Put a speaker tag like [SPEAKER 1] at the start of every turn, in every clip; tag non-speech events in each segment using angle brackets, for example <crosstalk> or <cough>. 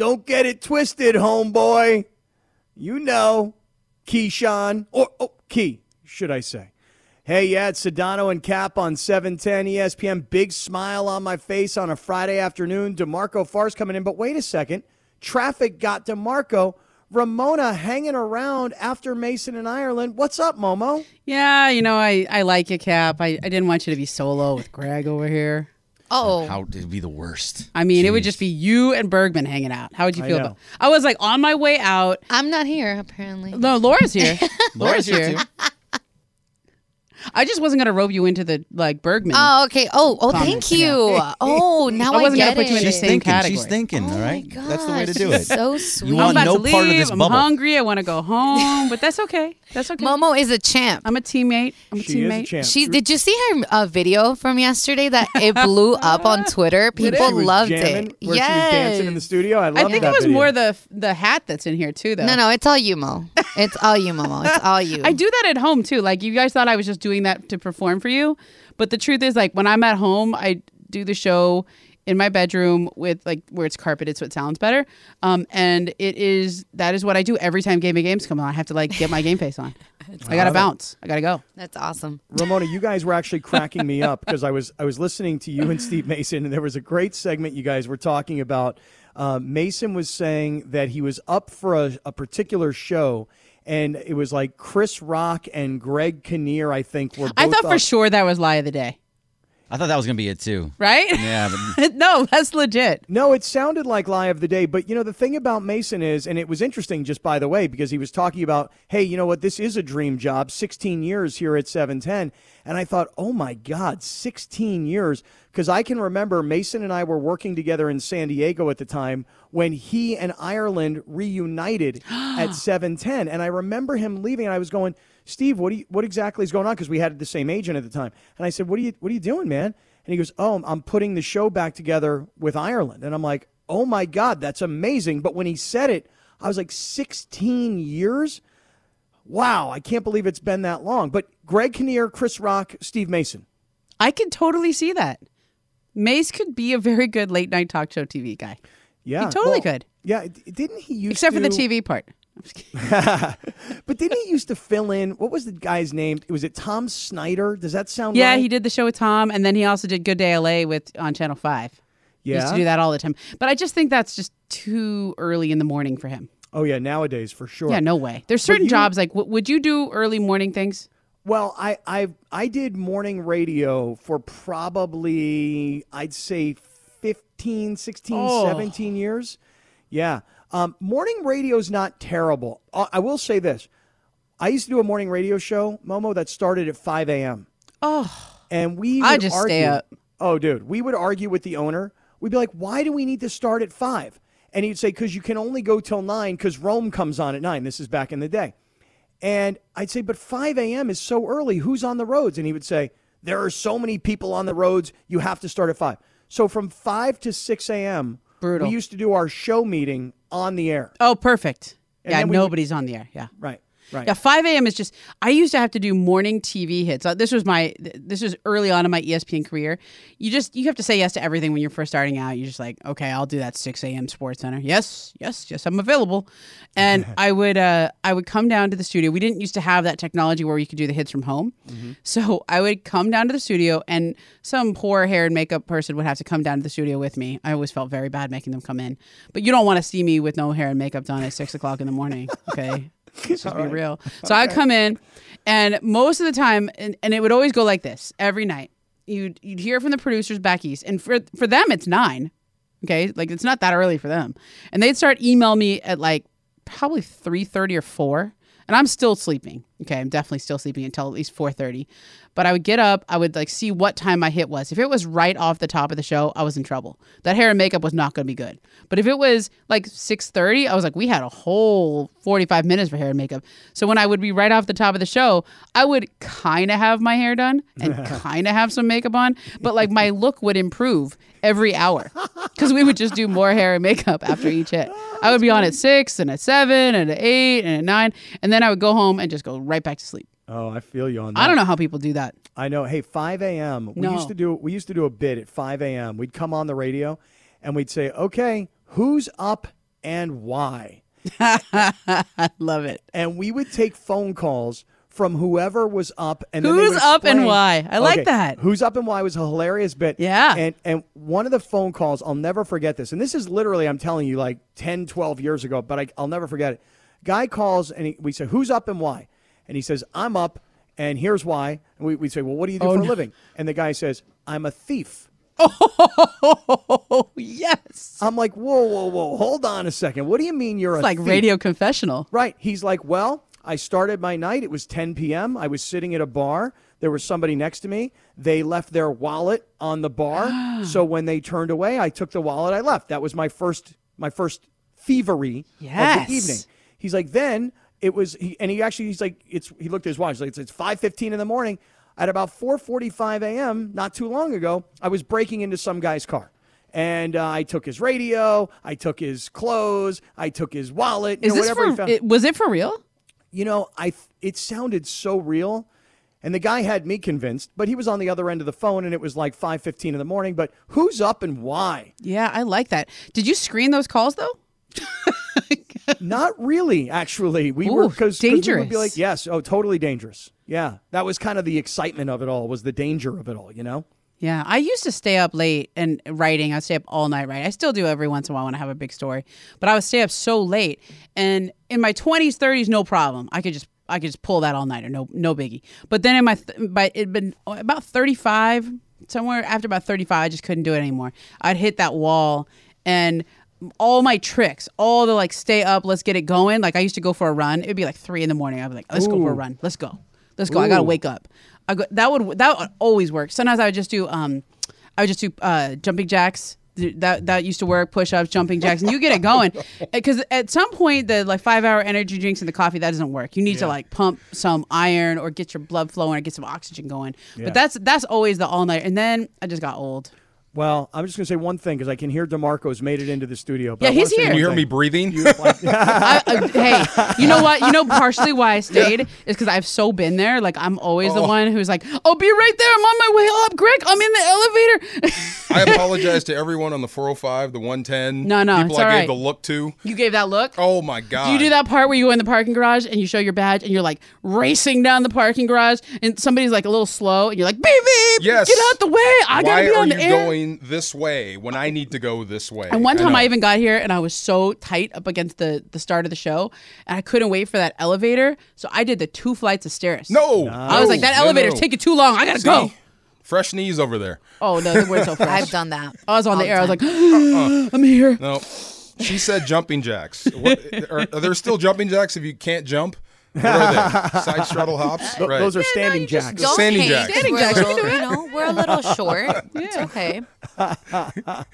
[SPEAKER 1] Don't get it twisted, homeboy. You know, Keyshawn, or oh, Key, should I say. Hey, yeah, it's Sedano and Cap on 710 ESPN. Big smile on my face on a Friday afternoon. D'Marco Farr's coming in. But wait a second. Traffic got D'Marco. Ramona hanging around after Mason and Ireland. What's up, Momo?
[SPEAKER 2] Yeah, you know, I, I like you, Cap. I, I didn't want you to be solo with Greg over here.
[SPEAKER 3] Oh,
[SPEAKER 4] How it'd be the worst.
[SPEAKER 2] I mean, it would just be you and Bergman hanging out. How would you feel
[SPEAKER 1] know.
[SPEAKER 2] about I was like on my way out.
[SPEAKER 3] I'm not here apparently.
[SPEAKER 2] No, Laura's here. <laughs>
[SPEAKER 4] Laura's here too.
[SPEAKER 2] I just wasn't gonna rope you into the like Bergman.
[SPEAKER 3] Oh, okay. Oh, oh,
[SPEAKER 2] Comments,
[SPEAKER 3] thank you. <laughs> Oh, now
[SPEAKER 2] I
[SPEAKER 3] I,
[SPEAKER 2] wasn't
[SPEAKER 3] get
[SPEAKER 2] gonna put you in
[SPEAKER 3] it.
[SPEAKER 2] the
[SPEAKER 4] She's
[SPEAKER 2] same
[SPEAKER 4] thinking.
[SPEAKER 2] category.
[SPEAKER 4] She's thinking.
[SPEAKER 3] Oh
[SPEAKER 4] all
[SPEAKER 3] my
[SPEAKER 4] right, that's the way to do it.
[SPEAKER 3] So sweet.
[SPEAKER 4] You
[SPEAKER 2] I'm about
[SPEAKER 4] no
[SPEAKER 2] to leave.
[SPEAKER 4] part of this
[SPEAKER 2] I'm
[SPEAKER 4] bubble.
[SPEAKER 2] hungry. I want to go home, but that's okay. That's okay.
[SPEAKER 3] Momo is a champ.
[SPEAKER 2] I'm a teammate. I'm a
[SPEAKER 1] She is a
[SPEAKER 2] teammate.
[SPEAKER 1] champ.
[SPEAKER 3] She did you see her uh, video from yesterday that it blew up on Twitter? <laughs> People
[SPEAKER 1] she was
[SPEAKER 3] loved
[SPEAKER 1] jamming,
[SPEAKER 3] it.
[SPEAKER 1] Where
[SPEAKER 3] yes.
[SPEAKER 1] she was dancing in the studio. I love
[SPEAKER 2] I think
[SPEAKER 1] that
[SPEAKER 2] it was
[SPEAKER 1] video.
[SPEAKER 2] more the the hat that's in here too, though.
[SPEAKER 3] No, no, it's all you, Mo. It's all you, Momo. It's all <laughs> you.
[SPEAKER 2] I do that at home too. Like you guys thought I was just doing that to perform for you, but the truth is, like when I'm at home, I do the show in my bedroom with like where it's carpeted, so it sounds better. Um, and it is that is what I do every time Game of Games come on. I have to like get my game face on. <laughs> I gotta bounce. I gotta go.
[SPEAKER 3] That's awesome.
[SPEAKER 1] Ramona, you guys were actually cracking me up <laughs> because I was I was listening to you and Steve Mason, and there was a great segment you guys were talking about. Uh, Mason was saying that he was up for a, a particular show, and it was like Chris Rock and Greg Kinnear, I think, were. Both
[SPEAKER 2] I thought for sure that was lie of the day,
[SPEAKER 4] I thought that was gonna be it too.
[SPEAKER 2] right?
[SPEAKER 4] Yeah, but <laughs>
[SPEAKER 2] no, that's legit.
[SPEAKER 1] No, it sounded like lie of the day, but you know the thing about Mason is, and it was interesting just by the way because he was talking about, hey, you know what, this is a dream job, 16 years here at 710, and I thought, oh my God, 16 years, because I can remember Mason and I were working together in San Diego at the time when he and Ireland reunited <gasps> at 710, and I remember him leaving, and I was going, Steve, what do you, what exactly is going on? Because we had the same agent at the time, and I said, what are you what are you doing, man? And he goes, Oh, I'm putting the show back together with Ireland. And I'm like, Oh my God, that's amazing. But when he said it, I was like, 16 years? Wow, I can't believe it's been that long. But Greg Kinnear, Chris Rock, Steve Mason.
[SPEAKER 2] I could totally see that. Mace could be a very good late night talk show TV guy,
[SPEAKER 1] Yeah.
[SPEAKER 2] He totally
[SPEAKER 1] well,
[SPEAKER 2] could.
[SPEAKER 1] Yeah. Didn't he
[SPEAKER 2] except for the TV part. <laughs>
[SPEAKER 1] But didn't he used to fill in? What was the guy's name? Was it Tom Snyder? Does that sound
[SPEAKER 2] Yeah,
[SPEAKER 1] right?
[SPEAKER 2] he did the show with Tom, and then he also did Good Day LA with on Channel Five. Yeah, He used to do that all the time. But I just think that's just too early in the morning for him.
[SPEAKER 1] Oh, yeah, nowadays for sure.
[SPEAKER 2] Yeah, no way. There's certain
[SPEAKER 1] you-
[SPEAKER 2] jobs like w- would you do early morning things?
[SPEAKER 1] Well, I I I did morning radio for probably I'd say 15, 16,
[SPEAKER 2] Oh.
[SPEAKER 1] 17 years. Yeah. Um, morning radio's not terrible. Uh, I will say this. I used to do a morning radio show, Momo, that started at 5 a.m.
[SPEAKER 2] Oh,
[SPEAKER 1] And we would
[SPEAKER 2] I just stay up.
[SPEAKER 1] Oh, dude, we would argue with the owner. We'd be like, why do we need to start at 5? And he'd say, because you can only go till 9 because Rome comes on at 9. This is back in the day. And I'd say, but 5 a.m. is so early. Who's on the roads? And he would say, there are so many people on the roads. You have to start at 5. So from 5 to 6 a.m.,
[SPEAKER 2] Brutal.
[SPEAKER 1] we used to do our show meeting on the air.
[SPEAKER 2] oh, perfect.
[SPEAKER 1] And
[SPEAKER 2] yeah,
[SPEAKER 1] we would-
[SPEAKER 2] nobody's on the air. Yeah.
[SPEAKER 1] Right, right.
[SPEAKER 2] Yeah, 5 a.m. is just. I used to have to do morning TV hits. Uh, This was my. This was early on in my ESPN career. You just you have to say yes to everything when you're first starting out. You're just like, okay, I'll do that 6 a.m. Sports Center. Yes, yes, yes, I'm available. And <laughs> I would uh I would come down to the studio. We didn't used to have that technology where you could do the hits from home. <laughs> So I would come down to the studio, and some poor hair and makeup person would have to come down to the studio with me. I always felt very bad making them come in, but you don't want to see me with no hair and makeup done at six o'clock in the morning. Okay. Let's just be real. <laughs> So I'd come in, and most of the time, and, and it would always go like this every night. You'd you'd hear from the producers back east, and for for them it's nine. Okay, like it's not that early for them, and they'd start email me at like probably three thirty or four, and I'm still sleeping. Okay, I'm definitely still sleeping until at least four thirty. But I would get up, I would like see what time my hit was. If it was right off the top of the show, I was in trouble. That hair and makeup was not going to be good. But if it was like six thirty, I was like, we had a whole forty five minutes for hair and makeup. So when I would be right off the top of the show, I would kind of have my hair done and <laughs> kind of have some makeup on, but like my look would improve every hour <laughs> because we would just do more hair and makeup after each hit. I would be on at six and at seven and at eight and at nine, and then I would go home and just go right back to sleep.
[SPEAKER 1] Oh, I feel you on that.
[SPEAKER 2] I don't know how people do that.
[SPEAKER 1] I know. Hey, 5 a.m. We
[SPEAKER 2] No.
[SPEAKER 1] used to do we used to do a bit at 5 a.m. We'd come on the radio and we'd say, "Okay, who's up and why. <laughs>
[SPEAKER 2] I love it.
[SPEAKER 1] and we would take phone calls from whoever was up and
[SPEAKER 2] Who's up and why? I like
[SPEAKER 1] Okay,
[SPEAKER 2] that.
[SPEAKER 1] Who's up and why was a hilarious bit.
[SPEAKER 2] Yeah.
[SPEAKER 1] And and one of the phone calls, I'll never forget this. And this is literally, I'm telling you, like 10, 12 years ago, but I, I'll never forget it. Guy calls and he, we say, Who's up and why? And he says, I'm up and here's why. And we, we say, Well, what do you do
[SPEAKER 2] Oh,
[SPEAKER 1] for
[SPEAKER 2] no.
[SPEAKER 1] a living? And the guy says, I'm a thief. <laughs>
[SPEAKER 2] Oh yes.
[SPEAKER 1] I'm like, Whoa, whoa, whoa, hold on a second. What do you mean you're
[SPEAKER 2] It's
[SPEAKER 1] a
[SPEAKER 2] like
[SPEAKER 1] thief?
[SPEAKER 2] radio confessional.
[SPEAKER 1] Right. He's like, well, I started my night. It was 10 p.m. I was sitting at a bar. There was somebody next to me. They left their wallet on the bar. <gasps> so when they turned away, I took the wallet. I left. That was my first my first thievery
[SPEAKER 2] Yes.
[SPEAKER 1] of the evening. He's like, then it was, he, and he actually, he's like, it's. He looked at his watch. He's like, it's, it's 5:15 in the morning. At about 4:45 a.m., not too long ago, I was breaking into some guy's car. And uh, I took his radio, I took his clothes, I took his wallet, you
[SPEAKER 2] Is
[SPEAKER 1] know,
[SPEAKER 2] this
[SPEAKER 1] whatever he
[SPEAKER 2] for? It, was it for real?
[SPEAKER 1] You know, I it sounded so real, and the guy had me convinced. But he was on the other end of the phone, and it was like five fifteen in the morning. But who's up and why?
[SPEAKER 2] Yeah, I like that. Did you screen those calls though? <laughs>
[SPEAKER 1] Not really, actually. We were
[SPEAKER 2] Ooh,
[SPEAKER 1] because we would be like, yes, oh, totally dangerous. Yeah, that was kind of the excitement of it all. Was the danger of it all? You know?
[SPEAKER 2] Yeah, I used to stay up late and writing. I stay up all night writing. I still do every once in a while when I have a big story, but I would stay up so late. And in my twenties, thirties, no problem. I could just I could just pull that all nighter, no no biggie. But then in my th- by it'd been about thirty five, somewhere after about thirty five, I just couldn't do it anymore. I'd hit that wall, and all my tricks, all the like stay up, let's get it going. Like I used to go for a run. It'd be like three in the morning. I'd be like, let's go for a run. Let's go. Let's go. I gotta wake up. I go, that would that would always work. Sometimes I would just do um, I would just do uh, jumping jacks. That that used to work. Push ups, jumping jacks, and you get it going. <laughs> Because at some point, the like five hour energy drinks and the coffee that doesn't work. You need to like pump some iron or get your blood flowing or get some oxygen going.
[SPEAKER 1] Yeah.
[SPEAKER 2] But that's that's always the all night. And then I just got old.
[SPEAKER 1] Well, I'm just gonna say one thing because I can hear D'Marco's made it into the studio. But
[SPEAKER 2] Yeah, he's here.
[SPEAKER 5] Can you hear
[SPEAKER 1] thing.
[SPEAKER 5] me breathing? <laughs>
[SPEAKER 2] I, uh, hey, you know what? You know, partially why I stayed is because I've so been there. Like I'm always the
[SPEAKER 5] Oh.
[SPEAKER 2] one who's like, "I'll be right there. I'm on my way up, Greg. I'm in the elevator."
[SPEAKER 5] I <laughs> apologize to everyone on the 405, the 110.
[SPEAKER 2] No, no,
[SPEAKER 5] people
[SPEAKER 2] it's
[SPEAKER 5] I
[SPEAKER 2] all
[SPEAKER 5] gave
[SPEAKER 2] right.
[SPEAKER 5] the look to.
[SPEAKER 2] you gave that look.
[SPEAKER 5] Oh my god!
[SPEAKER 2] Do you do that part where you go in the parking garage and you show your badge and you're like racing down the parking garage and somebody's like a little slow and you're like, beep beep,
[SPEAKER 5] Yes.
[SPEAKER 2] get out the way. I gotta be
[SPEAKER 5] are
[SPEAKER 2] on
[SPEAKER 5] you
[SPEAKER 2] the air.
[SPEAKER 5] going this way when I need to go this way?
[SPEAKER 2] And one time
[SPEAKER 5] know.
[SPEAKER 2] I, even got here and I was so tight up against the the start of the show and I couldn't wait for that elevator, so I did the two flights of stairs.
[SPEAKER 5] no.
[SPEAKER 2] I was like, that
[SPEAKER 5] no,
[SPEAKER 2] elevator's
[SPEAKER 5] no.
[SPEAKER 2] taking too long. I gotta
[SPEAKER 5] See?
[SPEAKER 2] go.
[SPEAKER 5] Fresh knees over there.
[SPEAKER 2] Oh no, they weren't so <laughs> fresh.
[SPEAKER 3] I've done that.
[SPEAKER 2] I was on
[SPEAKER 3] all
[SPEAKER 2] the air. I was
[SPEAKER 3] time.
[SPEAKER 2] like, <gasps> uh-uh. I'm here.
[SPEAKER 5] No, she said jumping jacks. What, are, are there still jumping jacks if you can't jump? What are they? <laughs> Side straddle hops?
[SPEAKER 1] Th-
[SPEAKER 5] right.
[SPEAKER 1] Those are
[SPEAKER 3] Yeah, no,
[SPEAKER 1] standing
[SPEAKER 3] you just
[SPEAKER 1] jacks.
[SPEAKER 3] Don't
[SPEAKER 5] Standing
[SPEAKER 3] hate.
[SPEAKER 5] jacks.
[SPEAKER 2] Standing
[SPEAKER 3] we're
[SPEAKER 2] jacks,
[SPEAKER 3] A little, you know, we're a little short. <laughs> It's okay. <laughs>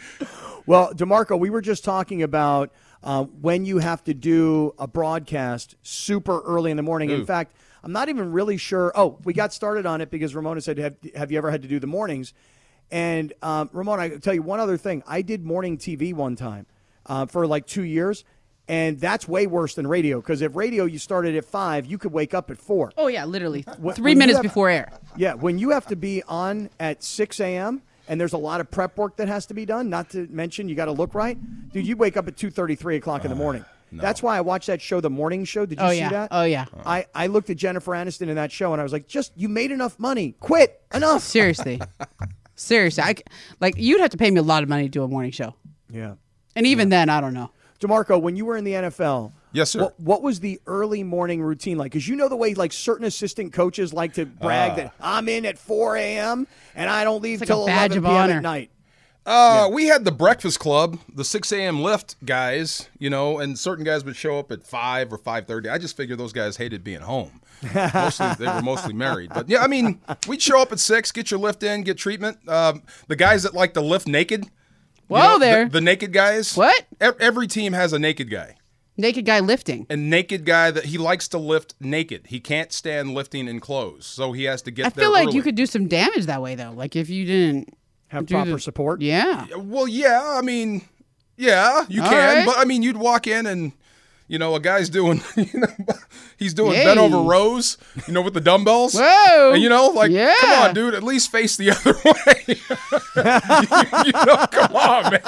[SPEAKER 1] Well, D'Marco, we were just talking about uh, when you have to do a broadcast super early in the morning. In fact, I'm not even really sure. Oh, we got started on it because Ramona said, "Have, have you ever had to do the mornings?" And um, Ramona, I tell you one other thing. I did morning TV one time uh, for like two years, and that's way worse than radio. Because if radio you started at five, you could wake up at four.
[SPEAKER 2] Oh yeah, literally
[SPEAKER 1] Wh-
[SPEAKER 2] three
[SPEAKER 1] when
[SPEAKER 2] minutes
[SPEAKER 1] have-
[SPEAKER 2] before air.
[SPEAKER 1] Yeah, when you have to be on at 6 a.m. and there's a lot of prep work that has to be done, not to mention you got to look right, dude. You wake up at 2:30, 3 o'clock in the uh, morning. That's why I watched that show, The Morning Show. Did you
[SPEAKER 2] Oh
[SPEAKER 1] see
[SPEAKER 2] yeah.
[SPEAKER 1] that?
[SPEAKER 2] Oh yeah. Uh-huh.
[SPEAKER 1] I, I looked at Jennifer Aniston in that show and I was like, just you made enough money. Quit. Enough.
[SPEAKER 2] Seriously. <laughs> Seriously. I, c- like you'd have to pay me a lot of money to do a morning show.
[SPEAKER 1] Yeah.
[SPEAKER 2] And even then, I don't know.
[SPEAKER 1] D'Marco, when you were in the NFL,
[SPEAKER 5] Yes, sir.
[SPEAKER 1] What, what was the early morning routine like? Because you know the way like certain assistant coaches like to brag
[SPEAKER 5] Ah.
[SPEAKER 1] that I'm in at 4 a.m. and I don't leave
[SPEAKER 2] It's like
[SPEAKER 1] till 11 p.m.
[SPEAKER 2] honor.
[SPEAKER 1] at night.
[SPEAKER 5] Uh, we had the Breakfast Club, the 6 a.m. lift guys, you know, and certain guys would show up at 5 or 5.30. I just figured those guys hated being home. Mostly, they were mostly married. But, yeah, I mean, we'd show up at 6, get your lift in, get treatment. Um, the guys that like to lift naked. You
[SPEAKER 2] Whoa
[SPEAKER 5] know,
[SPEAKER 2] there.
[SPEAKER 5] The, the naked guys.
[SPEAKER 2] What?
[SPEAKER 5] Every team has a naked guy.
[SPEAKER 2] Naked guy lifting.
[SPEAKER 5] A naked guy that he likes to lift naked. He can't stand lifting in clothes, so he has to get there.
[SPEAKER 2] I
[SPEAKER 5] there
[SPEAKER 2] feel like
[SPEAKER 5] early.
[SPEAKER 2] you could do some damage that way though. Like if you didn't
[SPEAKER 1] Have proper
[SPEAKER 2] the-
[SPEAKER 1] support.
[SPEAKER 2] Yeah.
[SPEAKER 5] Well, yeah. I mean, yeah, you
[SPEAKER 2] All
[SPEAKER 5] can,
[SPEAKER 2] right.
[SPEAKER 5] but I mean, you'd walk in and You know, a guy's doing, <laughs> you know, he's doing
[SPEAKER 2] Yay.
[SPEAKER 5] bent over rows, you know, with the dumbbells.
[SPEAKER 2] Whoa.
[SPEAKER 5] And, you know, like,
[SPEAKER 2] Yeah.
[SPEAKER 5] come on, dude, at least face the <laughs> other way. <laughs> you, know, come on, man.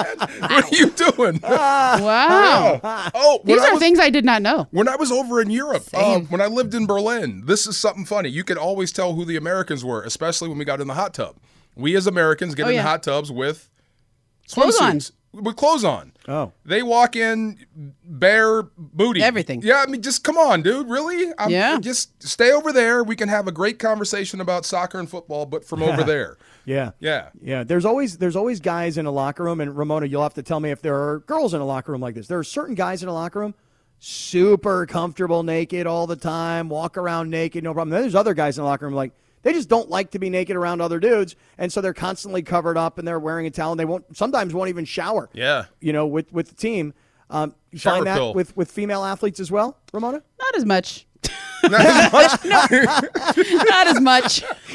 [SPEAKER 5] What are you doing?
[SPEAKER 2] Wow.
[SPEAKER 5] oh,
[SPEAKER 2] These are
[SPEAKER 5] was-
[SPEAKER 2] things I did not know.
[SPEAKER 5] when I was over in Europe, uh, when I lived in Berlin, this is something funny. You could always tell who the Americans were, especially when we got in the hot tub. We as Americans get
[SPEAKER 2] Oh,
[SPEAKER 5] in
[SPEAKER 2] yeah.
[SPEAKER 5] hot tubs with
[SPEAKER 2] Clothes on.
[SPEAKER 5] swimsuits, with clothes on.
[SPEAKER 1] Oh.
[SPEAKER 5] They walk in bare booty.
[SPEAKER 2] Everything.
[SPEAKER 5] Yeah, I mean, just come on, dude. Really? I'm,
[SPEAKER 2] Yeah.
[SPEAKER 5] Just stay over there. We can have a great conversation about soccer and football, but from over <laughs> there.
[SPEAKER 1] Yeah.
[SPEAKER 5] Yeah.
[SPEAKER 1] Yeah, there's always there's always guys in a locker room, and Ramona, you'll have to tell me if there are girls in a locker room like this. There are certain guys in a locker room, super comfortable naked all the time, walk around naked, no problem. Then there's other guys in the locker room like they just don't like to be naked around other dudes, and so they're constantly covered up and they're wearing a towel. And they won't sometimes won't even shower.
[SPEAKER 5] Yeah.
[SPEAKER 1] you know, with with the team. Um, you
[SPEAKER 5] Shower
[SPEAKER 1] find that
[SPEAKER 5] pill.
[SPEAKER 1] with with female athletes as well, Ramona.
[SPEAKER 2] Not as much. <laughs>
[SPEAKER 5] Not as much. <laughs>
[SPEAKER 2] Not as much. <laughs>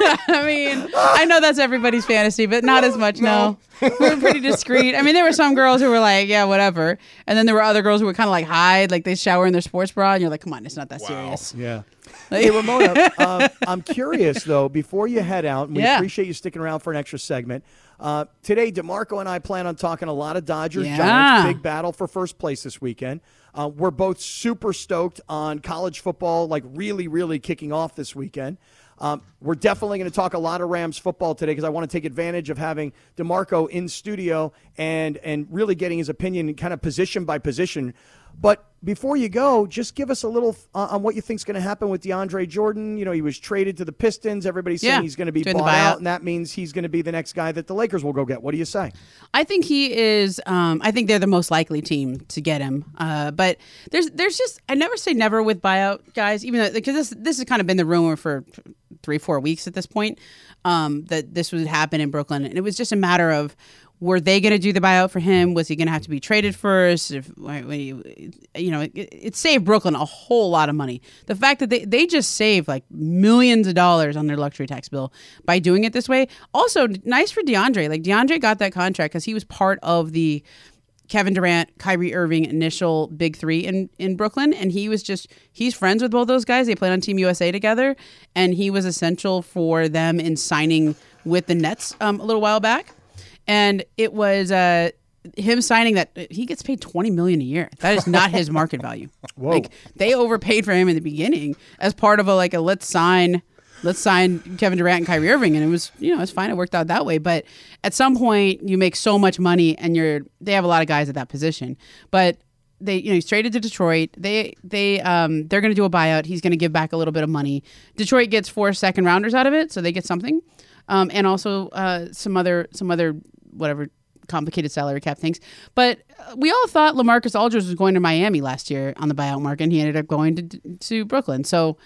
[SPEAKER 2] I mean, I know that's everybody's fantasy, but not as much. No, we were pretty discreet. I mean, there were some girls who were like, "Yeah, whatever," and then there were other girls who would kind of like hide, like they shower in their sports bra, and you're like, "Come on, it's not that serious."
[SPEAKER 1] Yeah. Hey, Ramona, <laughs> um, I'm curious though. Before you head out, and we
[SPEAKER 2] Yeah.
[SPEAKER 1] appreciate you sticking around for an extra segment. Uh, today, D'Marco and I plan on talking a lot of Dodgers
[SPEAKER 2] Yeah.
[SPEAKER 1] Giants. Big battle for first place this weekend. Uh, we're both super stoked on college football, like really, really kicking off this weekend. Um, we're definitely going to talk a lot of Rams football today because I want to take advantage of having D'Marco in studio and and really getting his opinion kind of position by position. But before you go, just give us a little uh, on what you think is going to happen with DeAndre Jordan. You know, he was traded to the Pistons. Everybody's saying
[SPEAKER 2] Yeah,
[SPEAKER 1] he's going to be bought out, and that means he's going to be the next guy that the Lakers will go get. What do you say?
[SPEAKER 2] I think he is. Um, I think they're the most likely team to get him. Uh, but there's there's just I never say never with buyout guys, even though because this this has kind of been the rumor for three four weeks at this point um, that this would happen in Brooklyn, and it was just a matter of. Were they going to do the buyout for him? Was he going to have to be traded first? If you, know, it, it saved Brooklyn a whole lot of money. The fact that they, they just saved like millions of dollars on their luxury tax bill by doing it this way. Also, nice for DeAndre. Like DeAndre got that contract because he was part of the Kevin Durant, Kyrie Irving initial big three in, in Brooklyn. And he was just, he's friends with both those guys. They played on Team USA together. And he was essential for them in signing with the Nets um, a little while back. And it was uh, him signing that he gets paid 20 million a year. That is not his market value. <laughs> Like they overpaid for him in the beginning as part of a, like a let's sign let's sign Kevin Durant and Kyrie Irving, and it was you know it's fine. It worked out that way. But at some point, you make so much money, and you're they have a lot of guys at that position. But they you know he's traded to Detroit. They they um they're going to do a buyout. He's going to give back a little bit of money. Detroit gets four second rounders out of it, so they get something, um, and also uh, some other some other whatever complicated salary cap things. But uh, we all thought Lamarcus Aldridge was going to Miami last year on the buyout market, and he ended up going to to Brooklyn. So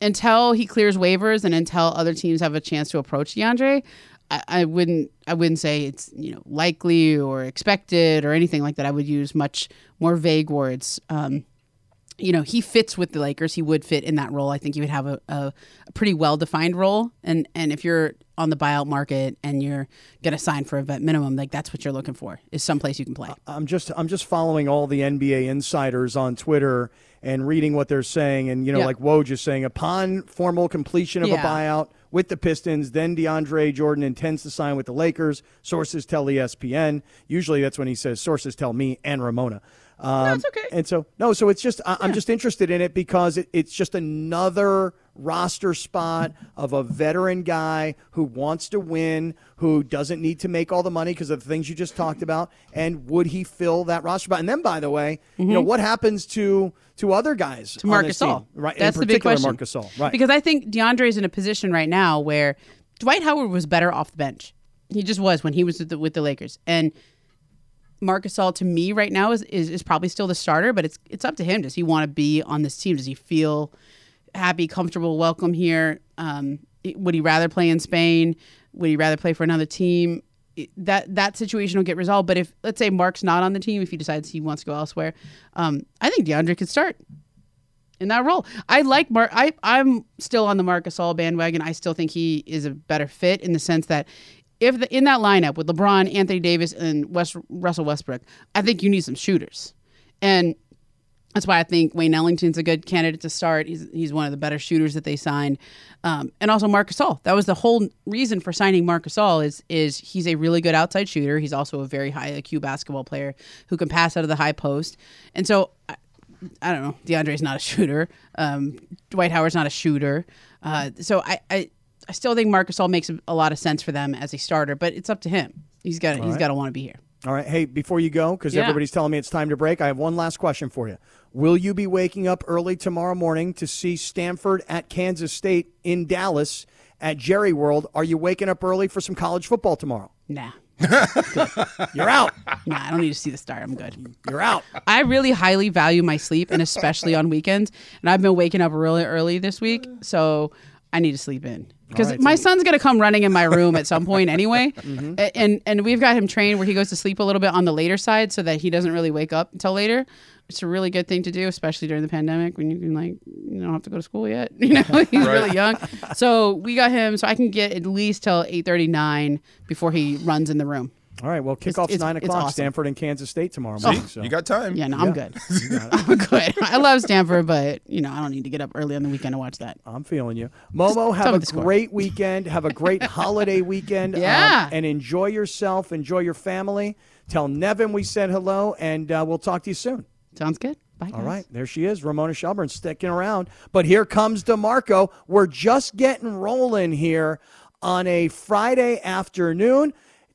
[SPEAKER 2] until he clears waivers and until other teams have a chance to approach DeAndre, I, I wouldn't I wouldn't say it's you know likely or expected or anything like that. I would use much more vague words. Um, you know, he fits with the Lakers. He would fit in that role. I think he would have a, a, a pretty well defined role. And and if you're on the buyout market and you're gonna sign for a vet minimum, like that's what you're looking for is someplace you can play.
[SPEAKER 1] I'm just I'm just following all the NBA insiders on Twitter and reading what they're saying, and you know,
[SPEAKER 2] Yeah.
[SPEAKER 1] like Woj is saying, upon formal completion of
[SPEAKER 2] Yeah.
[SPEAKER 1] a buyout with the Pistons, then DeAndre Jordan intends to sign with the Lakers. Sources tell ESPN. Usually, that's when he says sources tell me and Ramona. Um,
[SPEAKER 2] it's okay.
[SPEAKER 1] And so no, so it's just I, I'm just interested in it because it, it's just another roster spot of a veteran guy who wants to win, who doesn't need to make all the money because of the things you just talked about. And would he fill that roster spot? And then, by the way, you know what happens to to other guys
[SPEAKER 2] Mm-hmm. to Marcus? All.
[SPEAKER 1] right?
[SPEAKER 2] That's
[SPEAKER 1] in
[SPEAKER 2] the big
[SPEAKER 1] particular,
[SPEAKER 2] question.
[SPEAKER 1] Marc Gasol, right?
[SPEAKER 2] Because I think DeAndre is in a position right now where Dwight Howard was better off the bench. He just was when he was with the, with the Lakers. And Marc Gasol to me right now is, is is probably still the starter, but it's it's up to him. Does he want to be on this team? Does he feel happy, comfortable, welcome here? Um, would he rather play in Spain? Would he rather play for another team? That that situation will get resolved. But if let's say Mark's not on the team, if he decides he wants to go elsewhere, um, I think DeAndre could start in that role. I like Mark. I I'm still on the Marc Gasol bandwagon. I still think he is a better fit in the sense that if the, in that lineup with LeBron, Anthony Davis, and West, Russell Westbrook, I think you need some shooters. And That's why I think Wayne Ellington's a good candidate to start. He's he's one of the better shooters that they signed, um, and also Marc Gasol. That was the whole reason for signing Marc Gasol is is he's a really good outside shooter. He's also a very high IQ basketball player who can pass out of the high post, and so. I, I don't know. DeAndre's not a shooter. Um, Dwight Howard's not a shooter. Uh, so I, I, I still think Marc Gasol makes a lot of sense for them as a starter, but it's up to him. He's got he's got to want to be here.
[SPEAKER 1] All right. Hey, before you go, because
[SPEAKER 2] Yeah.
[SPEAKER 1] everybody's telling me it's time to break, I have one last question for you. Will you be waking up early tomorrow morning to see Stanford at Kansas State in Dallas at Jerry World? Are you waking up early for some college football tomorrow?
[SPEAKER 2] Nah, <laughs>
[SPEAKER 1] You're out.
[SPEAKER 2] nah, I don't need to see the star. I'm good.
[SPEAKER 1] You're out.
[SPEAKER 2] I really highly value my sleep, and especially on weekends. And I've been waking up really early this week, so I need to sleep in because
[SPEAKER 1] right,
[SPEAKER 2] my
[SPEAKER 1] so-
[SPEAKER 2] son's gonna come running in my <laughs> room at some point anyway.
[SPEAKER 1] Mm-hmm.
[SPEAKER 2] And and we've got him trained where he goes to sleep a little bit on the later side, so that he doesn't really wake up until later. It's a really good thing to do, especially during the pandemic when you can like you don't have to go to school yet. <laughs> You know, <laughs> he's really young. So we got him, so I can get at least till eight thirty nine before he runs in the room.
[SPEAKER 1] All right. Well, kickoff's
[SPEAKER 2] it's-
[SPEAKER 1] nine
[SPEAKER 2] it's
[SPEAKER 1] o'clock.
[SPEAKER 2] awesome.
[SPEAKER 1] Stanford and Kansas State tomorrow morning. so.
[SPEAKER 5] You got time.
[SPEAKER 2] Yeah, no, I'm good. <laughs> <laughs> I'm good. I love Stanford, but you know, I don't need to get up early on the weekend to watch that.
[SPEAKER 1] I'm feeling you. Momo,
[SPEAKER 2] tell
[SPEAKER 1] have a great weekend. Have a great <laughs> holiday weekend. um,
[SPEAKER 2] Yeah.
[SPEAKER 1] and enjoy yourself. Enjoy your family. Tell Nevin we said hello, and uh, we'll talk to you soon.
[SPEAKER 2] Sounds good. Bye.
[SPEAKER 1] All right, there she is, Ramona Shelburne, sticking around. But here comes D'Marco. We're just getting rolling here on a Friday afternoon.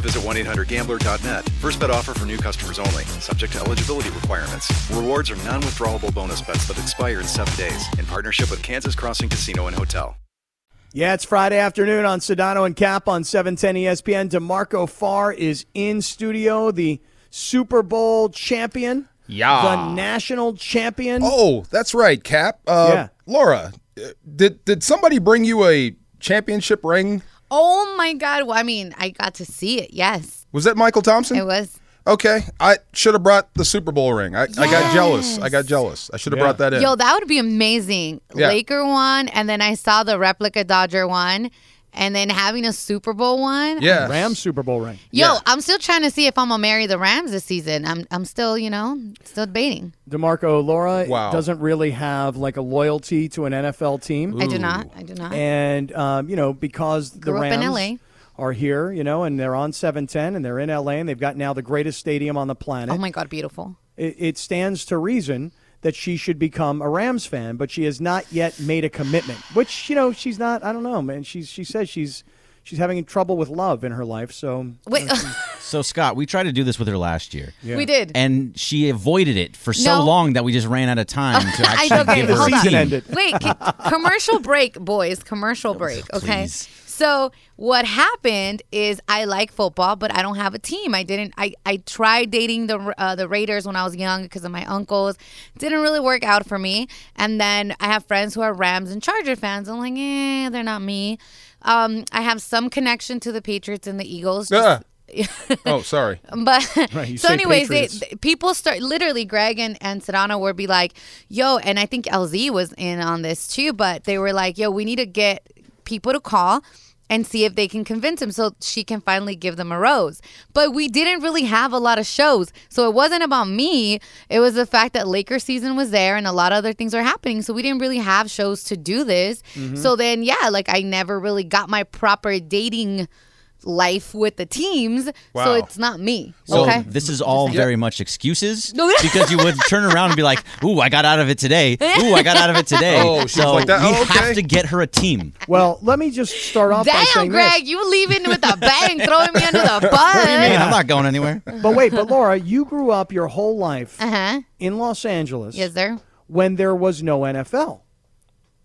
[SPEAKER 6] visit 1-800-GAMBLER.net. First bet offer for new customers only. Subject to eligibility requirements. Rewards are non-withdrawable bonus bets that expire in seven days. In partnership with Kansas Crossing Casino and Hotel.
[SPEAKER 1] Yeah, it's Friday afternoon on Sedano and Cap on E 710 ESPN. D'Marco Farr is in studio, the Super Bowl champion,
[SPEAKER 5] Yeah.
[SPEAKER 1] the national champion.
[SPEAKER 5] Oh, that's right, Cap. Uh,
[SPEAKER 1] Yeah.
[SPEAKER 5] Laura, uh, did did somebody bring you a championship ring?
[SPEAKER 3] Oh my God. Well, I mean, I got to see it. Yes,
[SPEAKER 5] Was that Michael Thompson?
[SPEAKER 3] it was.
[SPEAKER 5] Okay, I should have brought the Super Bowl ring. I, I got jealous. I got jealous. I should have
[SPEAKER 1] Yeah.
[SPEAKER 5] brought that in.
[SPEAKER 3] Yo, that would be amazing.
[SPEAKER 5] Yeah.
[SPEAKER 3] Laker one, and then I saw the replica Dodger one, and then having a Super Bowl one.
[SPEAKER 5] yeah,
[SPEAKER 1] Rams Super Bowl ring.
[SPEAKER 3] Yo,
[SPEAKER 5] Yeah.
[SPEAKER 3] I'm still trying to see if I'm gonna marry the Rams this season. I'm I'm still, you know, still debating.
[SPEAKER 1] D'Marco, Laura
[SPEAKER 5] Wow.
[SPEAKER 1] doesn't really have like a loyalty to an NFL team.
[SPEAKER 3] I do not. I do not.
[SPEAKER 1] And, um, you know, because the
[SPEAKER 3] Grew up in
[SPEAKER 1] Rams
[SPEAKER 3] LA.
[SPEAKER 1] are here, you know, and they're on 710 and they're in LA and they've got now the greatest stadium on the planet.
[SPEAKER 3] oh my God, beautiful.
[SPEAKER 1] it, it stands to reason that she should become a Rams fan, but she has not yet made a commitment. Which you know she's not. I don't know, man. She's she says she's she's having trouble with love in her life. So
[SPEAKER 3] Wait, <laughs>
[SPEAKER 4] So Scott, we tried to do this with her last year.
[SPEAKER 3] we did.
[SPEAKER 4] And she avoided it for so
[SPEAKER 3] No.
[SPEAKER 4] long that we just ran out of time to <laughs>
[SPEAKER 3] I-
[SPEAKER 4] actually
[SPEAKER 3] okay,
[SPEAKER 4] give her
[SPEAKER 3] hold
[SPEAKER 4] a
[SPEAKER 3] on.
[SPEAKER 4] team.
[SPEAKER 1] ended.
[SPEAKER 3] Wait, commercial break, boys. Commercial break. Okay.
[SPEAKER 4] Please.
[SPEAKER 3] So what happened is I like football, but I don't have a team. I didn't. I, I tried dating the uh, the Raiders when I was young because of my uncles. Didn't really work out for me. And then I have friends who are Rams and Charger fans. I'm like, eh, they're not me. Um, I have some connection to the Patriots and the Eagles. just-
[SPEAKER 5] Ah. <laughs> oh, sorry.
[SPEAKER 3] but
[SPEAKER 1] Right,
[SPEAKER 3] so, anyways, they,
[SPEAKER 1] Patriots.
[SPEAKER 3] th- people start literally. Greg and and Sedano would be like, "Yo," and I think LZ was in on this too. But they were like, "Yo, we need to get people to call." And see if they can convince him so she can finally give them a rose. But we didn't really have a lot of shows. So it wasn't about me. It was the fact that Laker season was there and a lot of other things are happening. So we didn't really have shows to do this.
[SPEAKER 1] Mm-hmm.
[SPEAKER 3] So then, yeah, like I never really got my proper dating life with the teams, so it's not me.
[SPEAKER 4] So
[SPEAKER 3] okay.
[SPEAKER 4] this is all very much excuses
[SPEAKER 3] No.
[SPEAKER 4] because you would turn around and be like, "Ooh, I got out of it today. <laughs> Ooh, I got out of it today."
[SPEAKER 5] Oh, she's
[SPEAKER 4] so
[SPEAKER 5] like that?
[SPEAKER 4] we
[SPEAKER 5] Oh, okay.
[SPEAKER 4] have to get her a team.
[SPEAKER 1] Well, let me just start off by
[SPEAKER 3] Damn,
[SPEAKER 1] saying
[SPEAKER 3] Greg,
[SPEAKER 1] this.
[SPEAKER 3] you leaving with a bang, throwing me under the <laughs>
[SPEAKER 4] What do you mean?
[SPEAKER 3] bus.
[SPEAKER 4] I'm not going anywhere.
[SPEAKER 1] But wait, but Laura, you grew up your whole life
[SPEAKER 3] Uh huh.
[SPEAKER 1] in Los Angeles
[SPEAKER 3] Yes, sir.
[SPEAKER 1] when there was no NFL.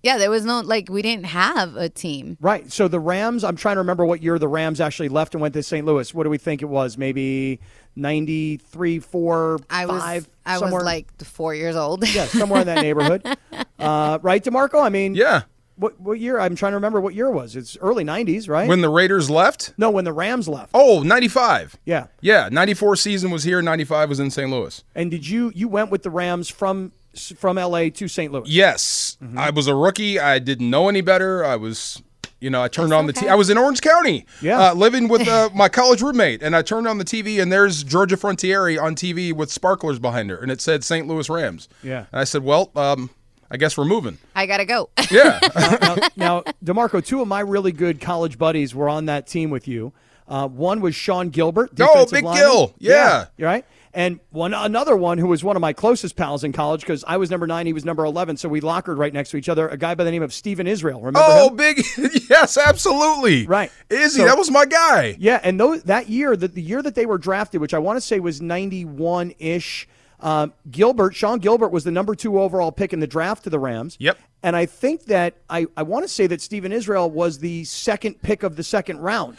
[SPEAKER 3] Yeah, there was no like we didn't have a team.
[SPEAKER 1] Right. So the Rams, I'm trying to remember what year the Rams actually left and went to St. Louis. What do we think it was? Maybe 93, 4,
[SPEAKER 3] I was
[SPEAKER 1] 5,
[SPEAKER 3] I was like four years old.
[SPEAKER 1] yeah, somewhere in that neighborhood. <laughs> Uh, right, D'Marco? I mean,
[SPEAKER 5] Yeah.
[SPEAKER 1] what, what year? I'm trying to remember what year it was. It's early 90s, right?
[SPEAKER 5] When the Raiders left?
[SPEAKER 1] no, when the Rams left.
[SPEAKER 5] Oh, 95.
[SPEAKER 1] Yeah.
[SPEAKER 5] Yeah, 94 season was here, 95 was in St. Louis.
[SPEAKER 1] And did you you went with the Rams from from LA to St. Louis?
[SPEAKER 5] Yes,
[SPEAKER 1] Mm-hmm.
[SPEAKER 5] I was a rookie. I didn't know any better. I was, you know, I turned on the
[SPEAKER 3] okay.
[SPEAKER 5] TV. I was in Orange County,
[SPEAKER 1] Yeah.
[SPEAKER 5] uh, living with uh, <laughs> my college roommate, and I turned on the TV, and there's Georgia Frontiere on TV with sparklers behind her, and it said St. Louis Rams.
[SPEAKER 1] Yeah.
[SPEAKER 5] and I said, well, um, I guess we're moving.
[SPEAKER 3] I gotta go.
[SPEAKER 5] Yeah, <laughs>
[SPEAKER 1] now, now, D'Marco, two of my really good college buddies were on that team with you. Uh, one was Sean Gilbert.
[SPEAKER 5] Oh, Big
[SPEAKER 1] lineman.
[SPEAKER 5] Gil. Yeah.
[SPEAKER 1] you're right. And one another one who was one of my closest pals in college because I was number nine, he was number eleven, so we lockered right next to each other. A guy by the name of Stephen Israel. Remember
[SPEAKER 5] Oh,
[SPEAKER 1] him?
[SPEAKER 5] big <laughs> yes, absolutely.
[SPEAKER 1] Right.
[SPEAKER 5] Izzy,
[SPEAKER 1] So-
[SPEAKER 5] that was my guy.
[SPEAKER 1] Yeah, and those, that year, the, the year that they were drafted, which I want to say was 91 ish, um, Gilbert, Sean Gilbert was the number two overall pick in the draft to the Rams.
[SPEAKER 5] Yep.
[SPEAKER 1] And I think that, I, I want to say that Stephen Israel was the second pick of the second round.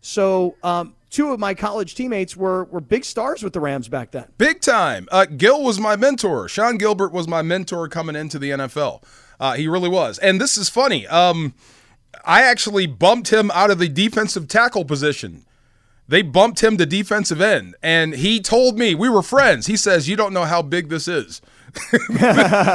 [SPEAKER 1] So um, two of my college teammates were, were big stars with the Rams back then.
[SPEAKER 5] Big time. Uh, Gil was my mentor. Sean Gilbert was my mentor coming into the NFL. Uh, he really was. And this is funny. Um, I actually bumped him out of the defensive tackle position. They bumped him to defensive end, and he told me we were friends. He says, "You don't know how big this is. <laughs>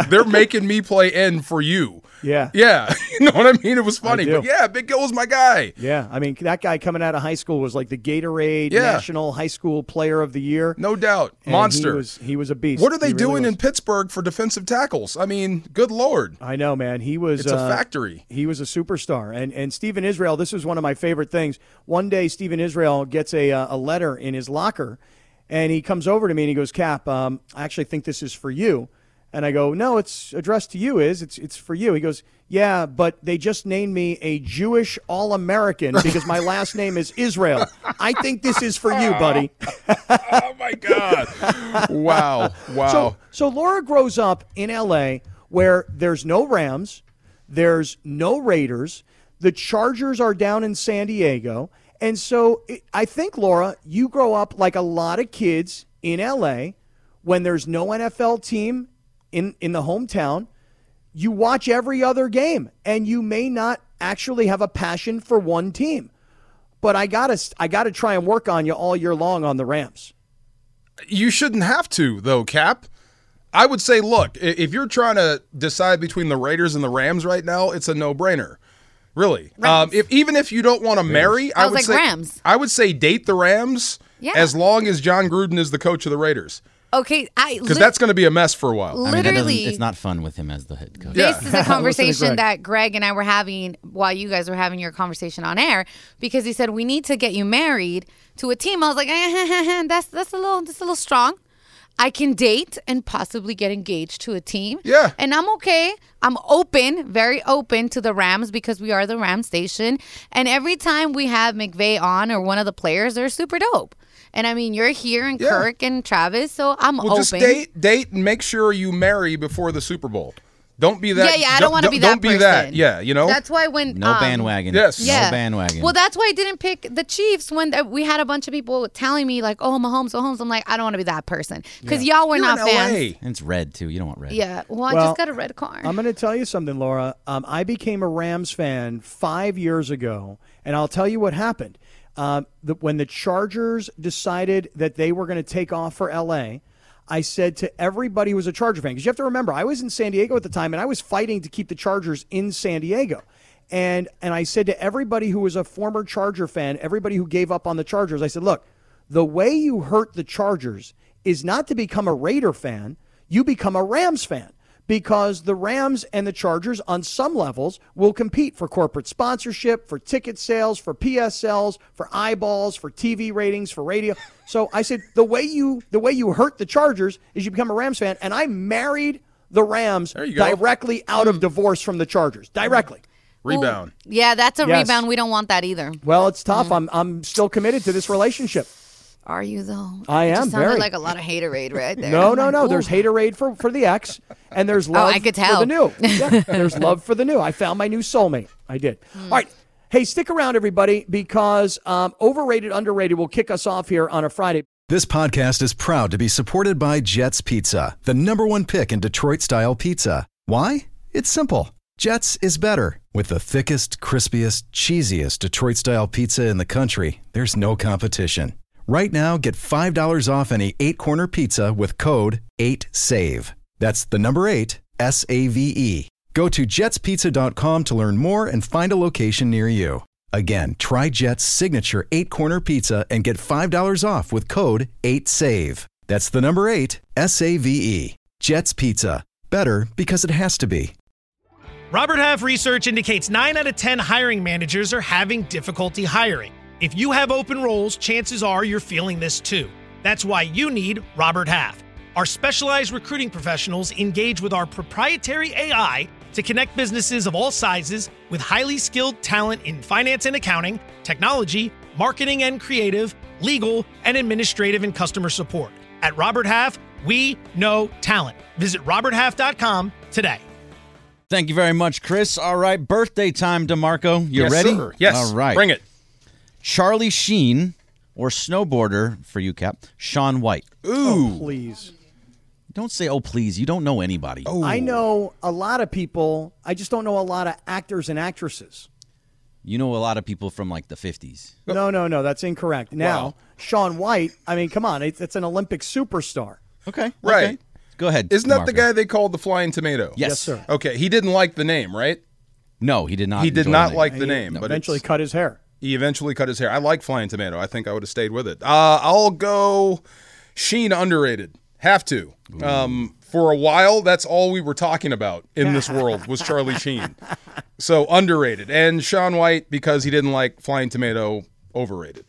[SPEAKER 5] They're making me play end for you."
[SPEAKER 1] Yeah.
[SPEAKER 5] Yeah, <laughs> you know what I mean. It was funny, but yeah, Big Gil was my guy.
[SPEAKER 1] Yeah. I mean, that guy coming out of high school was like the Gatorade
[SPEAKER 5] Yeah.
[SPEAKER 1] National High School Player of the Year.
[SPEAKER 5] No doubt,
[SPEAKER 1] And
[SPEAKER 5] monster.
[SPEAKER 1] He was, he was a beast.
[SPEAKER 5] what are they
[SPEAKER 1] He
[SPEAKER 5] doing
[SPEAKER 1] was.
[SPEAKER 5] in Pittsburgh for defensive tackles? I mean, good lord.
[SPEAKER 1] I know, man. He was.
[SPEAKER 5] It's a
[SPEAKER 1] uh,
[SPEAKER 5] factory.
[SPEAKER 1] He was a superstar, and and Stephen Israel. This was one of my favorite things. One day, Stephen Israel gets a uh, a letter in his locker, and he comes over to me and he goes, "Cap, um, I actually think this is for you." And I go, "No, it's addressed to you. Is it's it's for you?" He goes, "Yeah, but they just named me a Jewish All American because my last name is Israel. I think this is for you, buddy." <laughs>
[SPEAKER 5] Oh my god! wow! Wow!
[SPEAKER 1] So, so Laura grows up in L.A. where there's no Rams, there's no Raiders, the Chargers are down in San Diego, and so it, I think Laura, you grow up like a lot of kids in L.A. when there's no NFL team in in the hometown. You watch every other game, and you may not actually have a passion for one team. But I gotta, I gotta try and work on you all year long on the Rams.
[SPEAKER 5] you shouldn't have to, though, Cap. I would say, look, if you're trying to decide between the Raiders and the Rams right now, it's a no-brainer. Really, um, if even if you don't want to marry, I,
[SPEAKER 3] I was
[SPEAKER 5] would
[SPEAKER 3] like,
[SPEAKER 5] say
[SPEAKER 3] Rams.
[SPEAKER 5] I would say date the Rams
[SPEAKER 3] Yeah.
[SPEAKER 5] as long as Jon Gruden is the coach of the Raiders,
[SPEAKER 3] Okay, I
[SPEAKER 5] because
[SPEAKER 3] lit-
[SPEAKER 5] that's going to be a mess for a while.
[SPEAKER 4] I mean, that doesn't,
[SPEAKER 3] Literally-
[SPEAKER 4] it's not fun with him as the head coach.
[SPEAKER 5] Yeah.
[SPEAKER 3] This is a <laughs> conversation
[SPEAKER 1] Greg.
[SPEAKER 3] that Greg and I were having while you guys were having your conversation on air because he said we need to get you married to a team. I was like, eh, <laughs> that's that's a little that's a little strong. I can date and possibly get engaged to a team.
[SPEAKER 5] Yeah.
[SPEAKER 3] And I'm okay. I'm open, very open to the Rams because we are the Ram station. And every time we have McVay on or one of the players, they're super dope. And I mean, you're here and
[SPEAKER 5] Yeah.
[SPEAKER 3] Kirk and Travis, so I'm
[SPEAKER 5] Well,
[SPEAKER 3] open.
[SPEAKER 5] just date, date, and make sure you marry before the Super Bowl. Don't be that.
[SPEAKER 3] yeah, yeah, I don't want to be that
[SPEAKER 5] Don't be that. Yeah, you know.
[SPEAKER 3] That's why when
[SPEAKER 4] No
[SPEAKER 3] um,
[SPEAKER 4] bandwagon.
[SPEAKER 5] Yes.
[SPEAKER 3] Yeah.
[SPEAKER 4] No bandwagon.
[SPEAKER 3] Well, that's why I didn't pick the Chiefs when uh, we had a bunch of people telling me like, "Oh, Mahomes, Mahomes." I'm like, I don't want to be that person because y'all were
[SPEAKER 5] You're
[SPEAKER 3] not
[SPEAKER 5] in
[SPEAKER 3] fans.
[SPEAKER 5] LA.
[SPEAKER 4] and it's red too. You don't want red.
[SPEAKER 3] Yeah. Well, I
[SPEAKER 1] Well,
[SPEAKER 3] just got a red car.
[SPEAKER 1] I'm going to tell you something, Laura. Um, I became a Rams fan five years ago, and I'll tell you what happened. Um, the, when the Chargers decided that they were going to take off for LA, I said to everybody who was a Charger fan, because you have to remember, I was in San Diego at the time, and I was fighting to keep the Chargers in San Diego. And and I said to everybody who was a former Charger fan, everybody who gave up on the Chargers, I said, look, the way you hurt the Chargers is not to become a Raider fan, you become a Rams fan because the Rams and the Chargers, on some levels, will compete for corporate sponsorship, for ticket sales, for PSLs, for eyeballs, for TV ratings, for radio. So I said the way you the way you hurt the Chargers is you become a Rams fan, and I married the Rams
[SPEAKER 5] There you go.
[SPEAKER 1] directly out of hmm. divorce from the Chargers, directly. Hmm.
[SPEAKER 5] Rebound.
[SPEAKER 3] Yeah, that's a
[SPEAKER 1] Yes.
[SPEAKER 3] rebound. We don't want that either.
[SPEAKER 1] Well, it's tough. Mm. I'm I'm still committed to this relationship.
[SPEAKER 3] Are you though?
[SPEAKER 1] I
[SPEAKER 3] It
[SPEAKER 1] am,
[SPEAKER 3] Just sounded
[SPEAKER 1] very.
[SPEAKER 3] like a lot of haterade right there.
[SPEAKER 1] No,
[SPEAKER 3] I'm
[SPEAKER 1] no,
[SPEAKER 3] like,
[SPEAKER 1] no.
[SPEAKER 3] ooh.
[SPEAKER 1] There's haterade for for the ex, and there's love <laughs>
[SPEAKER 3] Oh, I could
[SPEAKER 1] for
[SPEAKER 3] tell.
[SPEAKER 1] the new. <laughs> Yeah, there's love for the new. I found my new soulmate. I did.
[SPEAKER 3] Hmm.
[SPEAKER 1] All right. Hey, stick around, everybody, because um, overrated, underrated will kick us off here on a Friday.
[SPEAKER 6] This podcast is proud to be supported by Jets Pizza, the number one pick in Detroit style pizza. Why? It's simple. Jets is better. With the thickest, crispiest, cheesiest Detroit style pizza in the country, there's no competition. Right now, get $5 off any eight corner pizza with code 8SAVE. That's the number eight, S A V E. Go to jetspizza.com to learn more and find a location near you. Again, try Jet's signature eight corner pizza and get $5 off with code 8SAVE. That's the number eight, S A V E. Jet's Pizza. Better because it has to be.
[SPEAKER 7] Robert Half research indicates 9 out of 10 hiring managers are having difficulty hiring. If you have open roles, chances are you're feeling this too. That's why you need Robert Half. Our specialized recruiting professionals engage with our proprietary AI to connect businesses of all sizes with highly skilled talent in finance and accounting, technology, marketing and creative, legal, and administrative and customer support. At Robert Half, we know talent. Visit roberthalf.com today.
[SPEAKER 4] Thank you very much, Chris. All right, birthday time, D'Marco. You
[SPEAKER 5] yes,
[SPEAKER 4] ready?
[SPEAKER 5] Sir. Yes.
[SPEAKER 4] All right.
[SPEAKER 5] Bring it.
[SPEAKER 4] Charlie Sheen or snowboarder for you, Cap. Shaun White.
[SPEAKER 5] Oh, Ooh.
[SPEAKER 1] Please.
[SPEAKER 4] Don't say, "Oh, please." You don't know anybody.
[SPEAKER 5] Oh.
[SPEAKER 1] I know a lot of people. I just don't know a lot of actors and actresses.
[SPEAKER 4] You know a lot of people from like the '50s.
[SPEAKER 1] No, no, no. That's incorrect. Now,
[SPEAKER 5] Wow.
[SPEAKER 1] Shaun White. I mean, come on. It's, it's an Olympic superstar.
[SPEAKER 4] Okay.
[SPEAKER 5] Right.
[SPEAKER 4] okay. Go ahead.
[SPEAKER 5] Isn't that the guy they called the Flying Tomato?
[SPEAKER 4] Yes.
[SPEAKER 1] Yes, sir.
[SPEAKER 5] Okay, he didn't like the name, right?
[SPEAKER 4] No, he did not.
[SPEAKER 5] He did not
[SPEAKER 4] the
[SPEAKER 5] like
[SPEAKER 4] name.
[SPEAKER 5] the name, but
[SPEAKER 1] Eventually,
[SPEAKER 5] it's-
[SPEAKER 1] cut his hair.
[SPEAKER 5] He eventually cut his hair. I like Flying Tomato. I think I would have stayed with it. Uh, I'll go Sheen underrated. Have to. Um, for a while, that's all we were talking about in this <laughs> world was Charlie Sheen. So underrated. And Shaun White, because he didn't like Flying Tomato, overrated.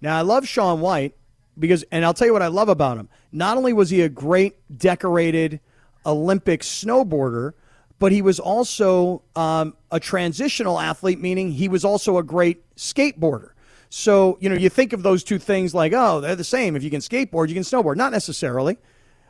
[SPEAKER 1] Now, I love Shaun White because, and I'll tell you what I love about him. Not only was he a great decorated Olympic snowboarder, but he was also um, a transitional athlete, meaning he was also a great skateboarder. So, you know, you think of those two things like, oh, they're the same. If you can skateboard, you can snowboard. Not necessarily.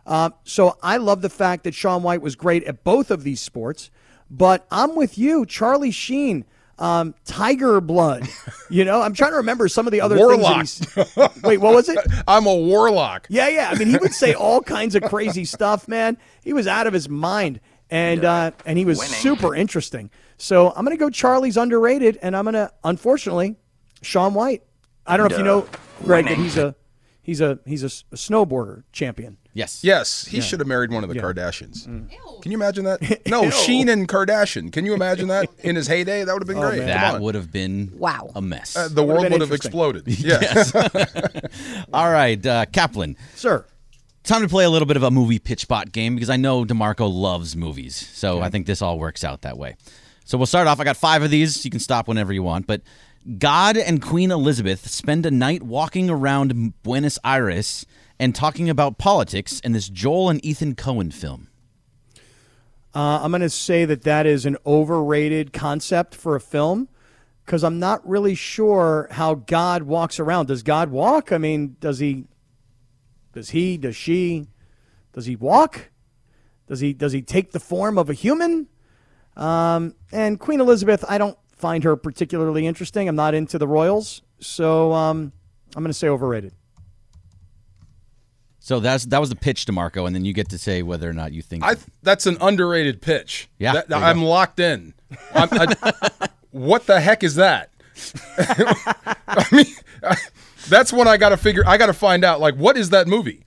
[SPEAKER 1] Uh, so I love the fact that Shaun White was great at both of these sports. But I'm with you, Charlie Sheen, um, Tiger Blood. You know, I'm trying to remember some of the other
[SPEAKER 5] Warlock.
[SPEAKER 1] things. That he's, wait, what was it? <laughs>
[SPEAKER 5] I'm a warlock.
[SPEAKER 1] Yeah, yeah. I mean, he would say all kinds of crazy stuff, man. He was out of his mind, and uh, and he was super interesting. So I'm gonna go Charlie's underrated, and I'm gonna unfortunately Shaun White. I don't know if you know, Greg, that he's a he's a he's a snowboarder champion.
[SPEAKER 4] Yes.
[SPEAKER 5] Yes, he should have married one of the Kardashians.
[SPEAKER 1] Mm.
[SPEAKER 5] Can you imagine that? <laughs> No, Sheen and Kardashian. Can you imagine that in his heyday? That would have been great. Come
[SPEAKER 4] That would have been
[SPEAKER 3] Wow.
[SPEAKER 4] a mess.
[SPEAKER 5] Uh, the world would have
[SPEAKER 1] interesting.
[SPEAKER 5] exploded. <laughs> Yeah. <laughs>
[SPEAKER 4] All right, uh, Kaplan.
[SPEAKER 1] Sir,
[SPEAKER 4] Time to play a little bit of a movie pitch spot game because I know D'Marco loves movies. So I think this all works out that way. So we'll start off. I got five of these. You can stop whenever you want. But God and Queen Elizabeth spend a night walking around Buenos Aires and talking about politics in this Joel and Ethan Coen film.
[SPEAKER 1] uh, I'm gonna say that that is an overrated concept for a film because I'm not really sure how God walks around. Does God walk? I mean, does he? Does he? Does she? Does he walk? Does he? Does he take the form of a human? Um, and Queen Elizabeth, I don't find her particularly interesting. I'm not into the royals, so um, I'm going to say overrated.
[SPEAKER 4] So that's that was the pitch, D'Marco, and then you get to say whether or not you think.
[SPEAKER 5] I that's an underrated pitch.
[SPEAKER 4] Yeah,
[SPEAKER 5] That- I'm
[SPEAKER 4] go.
[SPEAKER 5] locked in. I'm, I, <laughs> what the heck is that? <laughs> I mean, that's what I got to figure. I got to find out. Like, what is that movie?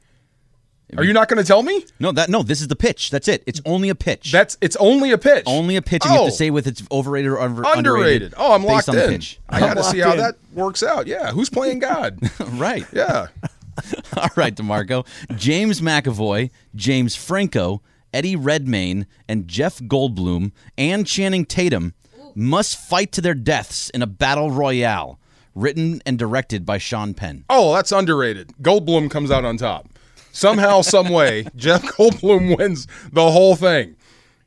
[SPEAKER 5] Are you not going to tell me?
[SPEAKER 4] no, that no. This is the pitch. That's it. It's only a pitch.
[SPEAKER 5] That's it's only a pitch.
[SPEAKER 4] only a pitch. And you have
[SPEAKER 5] Oh.
[SPEAKER 4] to say with it's overrated or under,
[SPEAKER 5] underrated. Oh, I'm
[SPEAKER 4] based
[SPEAKER 5] locked
[SPEAKER 4] on the
[SPEAKER 5] in.
[SPEAKER 4] pitch.
[SPEAKER 5] I got to see how
[SPEAKER 1] in.
[SPEAKER 5] that works out. Yeah, who's playing God? <laughs>
[SPEAKER 4] right.
[SPEAKER 5] yeah, <laughs>
[SPEAKER 4] All right, D'Marco. James McAvoy, James Franco, Eddie Redmayne, and Jeff Goldblum and Channing Tatum must fight to their deaths in a battle royale, written and directed by Sean Penn.
[SPEAKER 5] Oh, that's underrated. Goldblum comes out on top. Somehow, some way, <laughs> Jeff Goldblum wins the whole thing.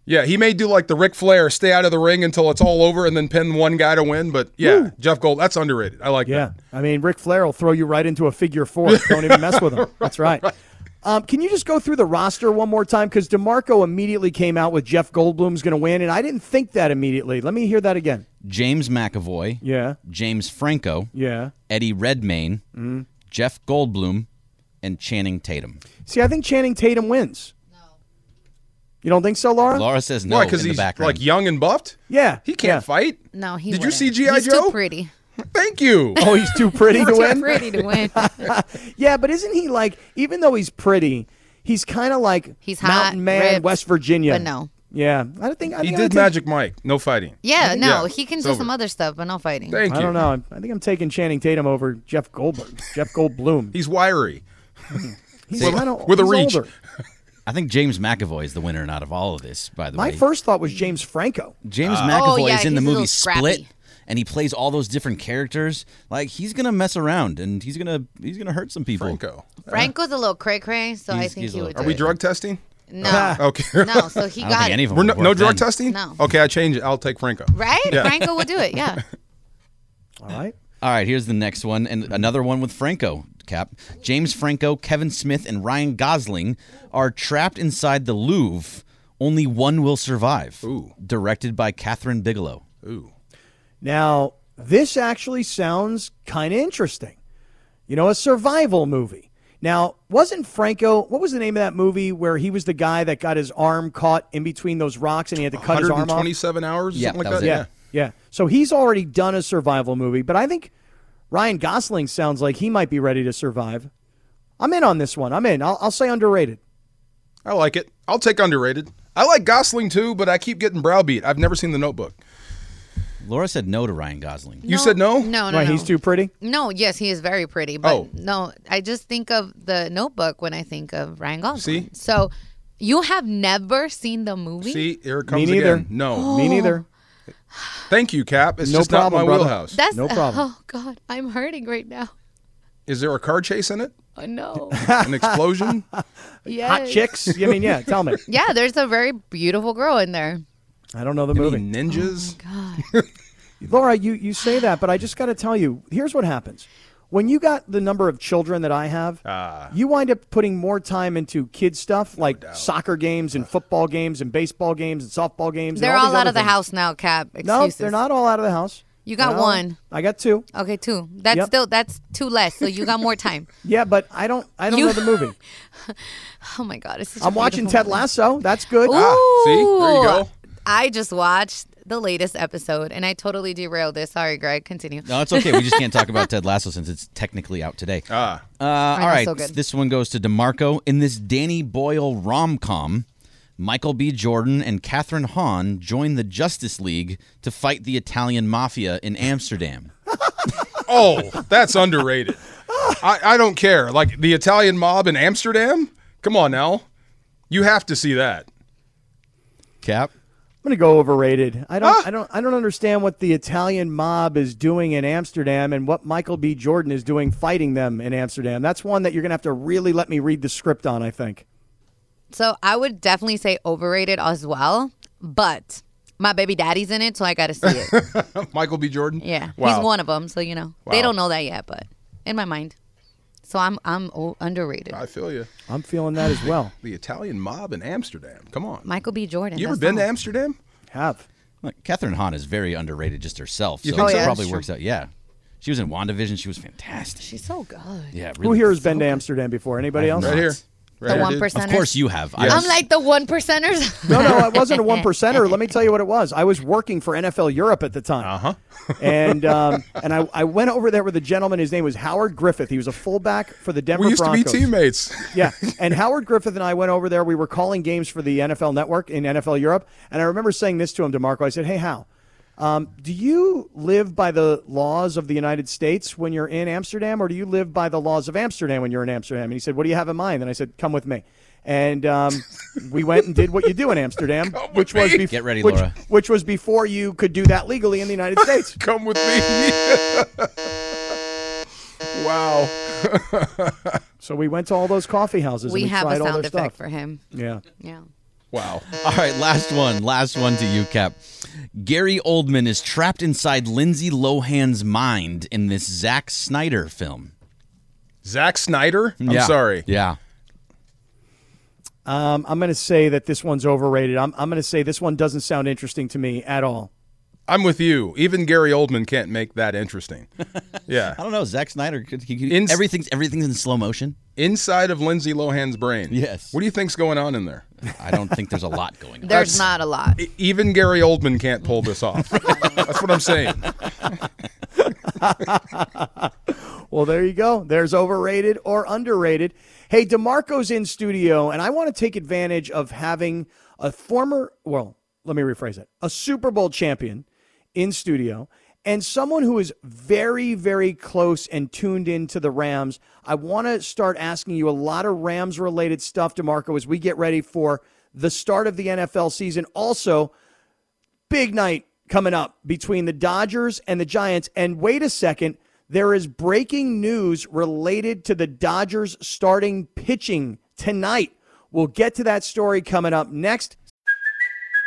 [SPEAKER 5] Yeah, he may do like the Ric Flair, stay out of the ring until it's all over, and then pin one guy to win. But yeah, Jeff Gold, that's underrated. I like it.
[SPEAKER 1] Yeah,
[SPEAKER 5] that.
[SPEAKER 1] I mean, Ric Flair will throw you right into a figure four. Don't even mess with him. <laughs> That's right. Um, can you just go through the roster one more time? Because D'Marco immediately came out with Jeff Goldblum's going to win, and I didn't think that immediately. Let me hear that again.
[SPEAKER 4] James McAvoy,
[SPEAKER 1] Yeah,
[SPEAKER 4] James Franco,
[SPEAKER 1] yeah.
[SPEAKER 4] Eddie Redmayne, Jeff Goldblum, and Channing Tatum.
[SPEAKER 1] See, I think Channing Tatum wins. No. You don't think so, Laura?
[SPEAKER 4] Laura says no
[SPEAKER 5] Why? Because he's
[SPEAKER 4] background.
[SPEAKER 5] like young and buffed.
[SPEAKER 1] Yeah,
[SPEAKER 5] He can't
[SPEAKER 1] yeah.
[SPEAKER 5] fight.
[SPEAKER 3] No, he.
[SPEAKER 5] Did you
[SPEAKER 3] wouldn't.
[SPEAKER 5] see G.I. Joe?
[SPEAKER 3] too pretty.
[SPEAKER 5] Thank you. <laughs>
[SPEAKER 1] Oh, he's too pretty to
[SPEAKER 3] Too
[SPEAKER 1] win.
[SPEAKER 3] pretty to win. <laughs>
[SPEAKER 1] Yeah, but isn't he like? Even though he's pretty, he's kind of like
[SPEAKER 3] He's hot,
[SPEAKER 1] Mountain Man,
[SPEAKER 3] ripped,
[SPEAKER 1] West Virginia.
[SPEAKER 3] but no.
[SPEAKER 1] Yeah, I don't think I
[SPEAKER 5] He
[SPEAKER 1] think I
[SPEAKER 5] did
[SPEAKER 1] take-
[SPEAKER 5] Magic Mike. No fighting.
[SPEAKER 3] Yeah, no,
[SPEAKER 5] Yeah,
[SPEAKER 3] he can
[SPEAKER 5] it's
[SPEAKER 3] do
[SPEAKER 5] over.
[SPEAKER 3] some other stuff, but no fighting.
[SPEAKER 5] Thank you.
[SPEAKER 1] I don't know. I think I'm taking Channing Tatum over Jeff Goldblum. Jeff Goldblum.
[SPEAKER 5] He's wiry. <laughs>
[SPEAKER 1] He's
[SPEAKER 5] with-
[SPEAKER 1] kind of
[SPEAKER 5] with a reach.
[SPEAKER 1] Older.
[SPEAKER 4] I think James McAvoy is the winner out of all of this, by the way.
[SPEAKER 1] My
[SPEAKER 4] way.
[SPEAKER 1] first thought was James Franco.
[SPEAKER 4] James
[SPEAKER 5] Ah.
[SPEAKER 4] McAvoy
[SPEAKER 3] Oh, yeah,
[SPEAKER 4] is in the
[SPEAKER 3] he's a little
[SPEAKER 4] movie Split,
[SPEAKER 3] scrappy.
[SPEAKER 4] And he plays all those different characters. Like he's gonna mess around, and he's gonna he's gonna hurt some people.
[SPEAKER 5] Franco.
[SPEAKER 3] Uh, Franco's a little cray cray, so I
[SPEAKER 4] He's-
[SPEAKER 3] think
[SPEAKER 4] he's a
[SPEAKER 3] he
[SPEAKER 4] little
[SPEAKER 3] would.
[SPEAKER 5] Are
[SPEAKER 3] do
[SPEAKER 5] we
[SPEAKER 3] it.
[SPEAKER 5] drug testing?
[SPEAKER 3] No, <laughs> <laughs>
[SPEAKER 5] Okay.
[SPEAKER 3] no. So he
[SPEAKER 4] I don't
[SPEAKER 3] got
[SPEAKER 4] think any of them
[SPEAKER 5] We're
[SPEAKER 4] would
[SPEAKER 5] no, no
[SPEAKER 4] work
[SPEAKER 5] drug
[SPEAKER 4] then.
[SPEAKER 5] testing?
[SPEAKER 3] No.
[SPEAKER 5] Okay, I change it. I'll take Franco.
[SPEAKER 3] right?
[SPEAKER 5] Yeah.
[SPEAKER 3] Franco will do it. Yeah. <laughs>
[SPEAKER 1] All right.
[SPEAKER 4] All right, here's the next one, and another one with Franco. Cap, James Franco, Kevin Smith, and Ryan Gosling are trapped inside the Louvre. Only one will survive.
[SPEAKER 5] Ooh.
[SPEAKER 4] Directed by Kathryn Bigelow.
[SPEAKER 5] Ooh.
[SPEAKER 1] Now, this actually sounds kind of interesting. You know, a survival movie. Now, wasn't Franco, what was the name of that movie where he was the guy that got his arm caught in between those rocks and he had to cut his arm off?
[SPEAKER 5] 127 hours?
[SPEAKER 4] Yeah,
[SPEAKER 5] something like
[SPEAKER 4] was
[SPEAKER 5] that?
[SPEAKER 4] it.
[SPEAKER 1] Yeah, yeah. So he's already done a survival movie, but I think Ryan Gosling sounds like he might be ready to survive. I'm in on this one. I'm in. I'll, I'll say underrated.
[SPEAKER 5] I like it. I'll take underrated. I like Gosling too, but I keep getting browbeat. I've never seen the notebook.
[SPEAKER 4] Laura said no to Ryan Gosling.
[SPEAKER 5] You said no?
[SPEAKER 3] No, no,
[SPEAKER 1] Why,
[SPEAKER 3] no.
[SPEAKER 1] he's too pretty?
[SPEAKER 3] No, yes, he is very pretty, but
[SPEAKER 5] Oh.
[SPEAKER 3] no, I just think of the Notebook when I think of Ryan Gosling.
[SPEAKER 5] See?
[SPEAKER 3] So you have never seen the movie?
[SPEAKER 5] See, here it comes
[SPEAKER 1] neither.
[SPEAKER 5] again. No. <gasps>
[SPEAKER 1] Me neither.
[SPEAKER 5] Thank you, Cap. It's
[SPEAKER 1] No
[SPEAKER 5] just
[SPEAKER 1] problem,
[SPEAKER 5] not my
[SPEAKER 1] brother.
[SPEAKER 5] wheelhouse.
[SPEAKER 3] That's
[SPEAKER 1] No problem.
[SPEAKER 3] Oh God, I'm hurting right now.
[SPEAKER 5] Is there a car chase in it?
[SPEAKER 3] Oh no. <laughs>
[SPEAKER 5] An explosion? <laughs>
[SPEAKER 3] yes.
[SPEAKER 1] Hot chicks? I mean, yeah, tell me. <laughs>
[SPEAKER 3] Yeah, there's a very beautiful girl in there.
[SPEAKER 1] I don't know the
[SPEAKER 5] Any
[SPEAKER 1] movie.
[SPEAKER 5] ninjas?
[SPEAKER 3] God. <laughs>
[SPEAKER 1] Laura, you, you say that, but I just got to tell you here's what happens. When you got the number of children that I have,
[SPEAKER 5] Ah.
[SPEAKER 1] you wind up putting more time into kid stuff like soccer games and football games and baseball games and softball games. and
[SPEAKER 3] They're
[SPEAKER 1] all
[SPEAKER 3] all
[SPEAKER 1] these
[SPEAKER 3] out
[SPEAKER 1] other
[SPEAKER 3] of the
[SPEAKER 1] things.
[SPEAKER 3] house now, Cap.
[SPEAKER 1] No,
[SPEAKER 3] Excuses.
[SPEAKER 1] they're not all out of the house.
[SPEAKER 3] You got
[SPEAKER 1] No,
[SPEAKER 3] one.
[SPEAKER 1] I got two.
[SPEAKER 3] Okay, two. That's
[SPEAKER 1] Yep.
[SPEAKER 3] still that's two less. So you got more time. <laughs>
[SPEAKER 1] Yeah, but I don't. I don't
[SPEAKER 3] You-
[SPEAKER 1] know the movie. <laughs>
[SPEAKER 3] Oh my God, it's such a
[SPEAKER 1] I'm watching
[SPEAKER 3] beautiful
[SPEAKER 1] Ted
[SPEAKER 3] movie.
[SPEAKER 1] Lasso. That's good.
[SPEAKER 5] Ah, see? There you go.
[SPEAKER 3] I just watched the latest episode and I totally derailed this. Sorry, Greg. Continue.
[SPEAKER 4] No, it's okay. We just can't talk about Ted Lasso since it's technically out today.
[SPEAKER 5] Ah.
[SPEAKER 4] Uh, all
[SPEAKER 3] know,
[SPEAKER 4] right,
[SPEAKER 3] so good.
[SPEAKER 4] this one goes to D'Marco. In this Danny Boyle rom com, Michael B. Jordan and Kathryn Hahn join the Justice League to fight the Italian mafia in Amsterdam. <laughs>
[SPEAKER 5] Oh, that's underrated. I, I don't care. Like the Italian mob in Amsterdam? Come on now. You have to see that.
[SPEAKER 4] Cap?
[SPEAKER 1] I'm gonna go overrated. I don't.
[SPEAKER 5] Ah.
[SPEAKER 1] I don't. I don't understand what the Italian mob is doing in Amsterdam and what Michael B. Jordan is doing fighting them in Amsterdam. That's one that you're gonna have to really let me read the script on. I think.
[SPEAKER 3] So I would definitely say overrated as well, but my baby daddy's in it, so I got to see it. <laughs>
[SPEAKER 5] Michael B. Jordan?
[SPEAKER 3] Yeah,
[SPEAKER 5] Wow.
[SPEAKER 3] he's one of them. So you know
[SPEAKER 5] Wow.
[SPEAKER 3] they don't know that yet, but in my mind, so I'm I'm o- underrated.
[SPEAKER 5] I feel you.
[SPEAKER 1] I'm feeling that as well.
[SPEAKER 5] The Italian mob in Amsterdam. Come on.
[SPEAKER 3] Michael B. Jordan.
[SPEAKER 5] You ever
[SPEAKER 3] that's
[SPEAKER 5] been to
[SPEAKER 3] all.
[SPEAKER 5] Amsterdam?
[SPEAKER 1] Have.
[SPEAKER 4] Look, Kathryn Hahn is very underrated just herself.
[SPEAKER 5] You
[SPEAKER 4] so
[SPEAKER 5] think
[SPEAKER 4] it
[SPEAKER 5] so? Oh, yeah,
[SPEAKER 4] probably
[SPEAKER 3] that's
[SPEAKER 4] works out. Yeah. She was in WandaVision. She was fantastic.
[SPEAKER 3] She's so good.
[SPEAKER 4] yeah,
[SPEAKER 1] Who here has been to Amsterdam before? Anybody else?
[SPEAKER 5] Right here. Right
[SPEAKER 3] The one
[SPEAKER 5] dude.
[SPEAKER 3] percenters.
[SPEAKER 4] Of course you have. I
[SPEAKER 5] Yes.
[SPEAKER 4] was-
[SPEAKER 3] I'm like the one percenters. <laughs>
[SPEAKER 1] No, no, I wasn't a <laughs> one percenter. Let me tell you what it was. I was working for NFL Europe at the time.
[SPEAKER 5] Uh-huh. <laughs>
[SPEAKER 1] and um, and I, I went over there with a gentleman. His name was Howard Griffith. He was a fullback for the Denver
[SPEAKER 5] We used
[SPEAKER 1] Broncos.
[SPEAKER 5] to be teammates.
[SPEAKER 1] Yeah, and Howard Griffith and I went over there. We were calling games for the NFL Network in NFL Europe, and I remember saying this to him, D'Marco. I said, "Hey, Hal, um, do you live by the laws of the United States when you're in Amsterdam, or do you live by the laws of Amsterdam when you're in Amsterdam?" And he said, "What do you have in mind?" And I said, "Come with me." And um, we went and did what you do in Amsterdam, <laughs> which was
[SPEAKER 5] me.
[SPEAKER 1] bef-
[SPEAKER 4] Get ready,
[SPEAKER 1] which,
[SPEAKER 4] Laura.
[SPEAKER 1] which was before you could do that legally in the United <laughs> States.
[SPEAKER 5] Come with me. <laughs> wow.
[SPEAKER 1] So we went to all those coffee houses.
[SPEAKER 3] We
[SPEAKER 1] and we
[SPEAKER 3] have a
[SPEAKER 1] tried all
[SPEAKER 3] sound
[SPEAKER 1] their
[SPEAKER 3] effect
[SPEAKER 1] stuff.
[SPEAKER 3] for him.
[SPEAKER 1] Yeah.
[SPEAKER 3] Yeah.
[SPEAKER 5] Wow.
[SPEAKER 4] All right, last one. Last one to you, Cap. Gary Oldman is trapped inside Lindsay Lohan's mind in this Zack Snyder film.
[SPEAKER 5] Zack Snyder? I'm
[SPEAKER 4] Yeah.
[SPEAKER 5] sorry.
[SPEAKER 4] Yeah.
[SPEAKER 1] Um, I'm going to say that this one's overrated. I'm, I'm going to say this one doesn't sound interesting to me at all.
[SPEAKER 5] I'm with you. Even Gary Oldman can't make that interesting. <laughs> Yeah.
[SPEAKER 4] I don't know. Zack Snyder. Could, he, could-
[SPEAKER 5] In-
[SPEAKER 4] everything's everything's in slow motion.
[SPEAKER 5] Inside of Lindsay Lohan's brain.
[SPEAKER 4] Yes.
[SPEAKER 5] What do you think's going on in there?
[SPEAKER 4] I don't think there's a lot going on.
[SPEAKER 3] There's not a lot.
[SPEAKER 5] Even Gary Oldman can't pull this off. <laughs> That's what I'm saying. <laughs>
[SPEAKER 1] Well, there you go. There's overrated or underrated. Hey, D'Marco's in studio, and I want to take advantage of having a former, well, let me rephrase it, a Super Bowl champion in studio and someone who is very, very close and tuned into the Rams. I want to start asking you a lot of Rams related stuff, D'Marco, as we get ready for the start of the NFL season. Also, big night coming up between the Dodgers and the Giants. And wait a second, there is breaking news related to the Dodgers starting pitching tonight. We'll get to that story coming up next.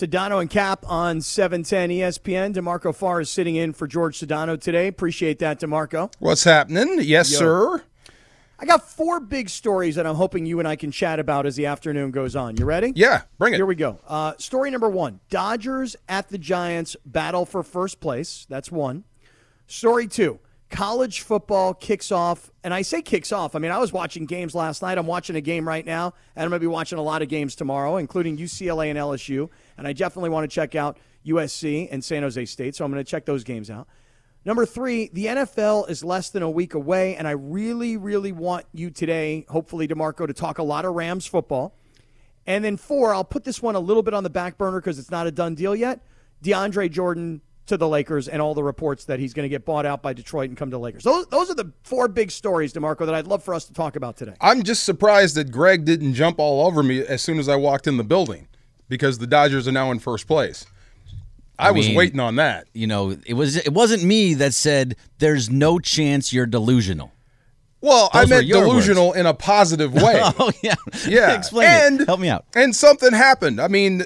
[SPEAKER 1] Sedano and Cap on 710 ESPN. D'Marco Farr is sitting in for George Sedano today. Appreciate that, D'Marco.
[SPEAKER 5] What's happening? Yes,
[SPEAKER 1] Yo.
[SPEAKER 5] sir.
[SPEAKER 1] I got four big stories that I'm hoping you and I can chat about as the afternoon goes on. You ready?
[SPEAKER 5] Yeah, bring it.
[SPEAKER 1] Here we go. Uh, story number one Dodgers at the Giants battle for first place. That's one. Story two college football kicks off. And I say kicks off. I mean, I was watching games last night. I'm watching a game right now. And I'm going to be watching a lot of games tomorrow, including UCLA and LSU. And I definitely want to check out USC and San Jose State. So I'm going to check those games out. Number three, the NFL is less than a week away, and I really, really want you today, hopefully, D'Marco, to talk a lot of Rams football. And then four, I'll put this one a little bit on the back burner because it's not a done deal yet. DeAndre Jordan to the Lakers and all the reports that he's going to get bought out by Detroit and come to Lakers. Those, those are the four big stories, D'Marco, that I'd love for us to talk about today.
[SPEAKER 5] I'm just surprised that Greg didn't jump all over me as soon as I walked in the building because the Dodgers are now in first place. I, was
[SPEAKER 4] mean-
[SPEAKER 5] waiting on that.
[SPEAKER 4] You know, it was it wasn't me that said there's no chance you're delusional.
[SPEAKER 5] Well, I
[SPEAKER 4] Those were
[SPEAKER 5] meant delusional in a positive <laughs> way.
[SPEAKER 4] Oh yeah,
[SPEAKER 5] Yeah. <laughs>
[SPEAKER 4] Explain
[SPEAKER 5] and,
[SPEAKER 4] it. Help me out.
[SPEAKER 5] And something happened. I mean,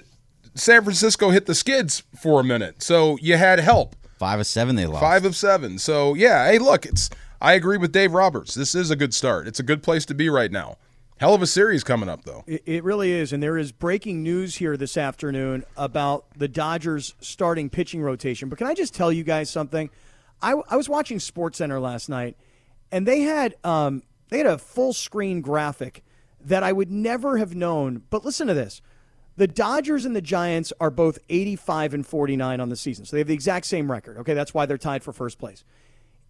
[SPEAKER 5] San Francisco hit the skids for a minute, so you had help.
[SPEAKER 4] Five of seven they lost.
[SPEAKER 5] Five of seven. So yeah, hey, look, it's. I agree with Dave Roberts. This is a good start. It's a good place to be right now. Hell of a series coming up, though.
[SPEAKER 1] It, it really is. And there is breaking news here this afternoon about the Dodgers starting pitching rotation. But can I just tell you guys something? I, I was watching SportsCenter last night, and they had um, they had a full screen graphic that I would never have known. But listen to this. The Dodgers and the Giants are both 85 and 49 on the season. So they have the exact same record. Okay, that's why they're tied for first place.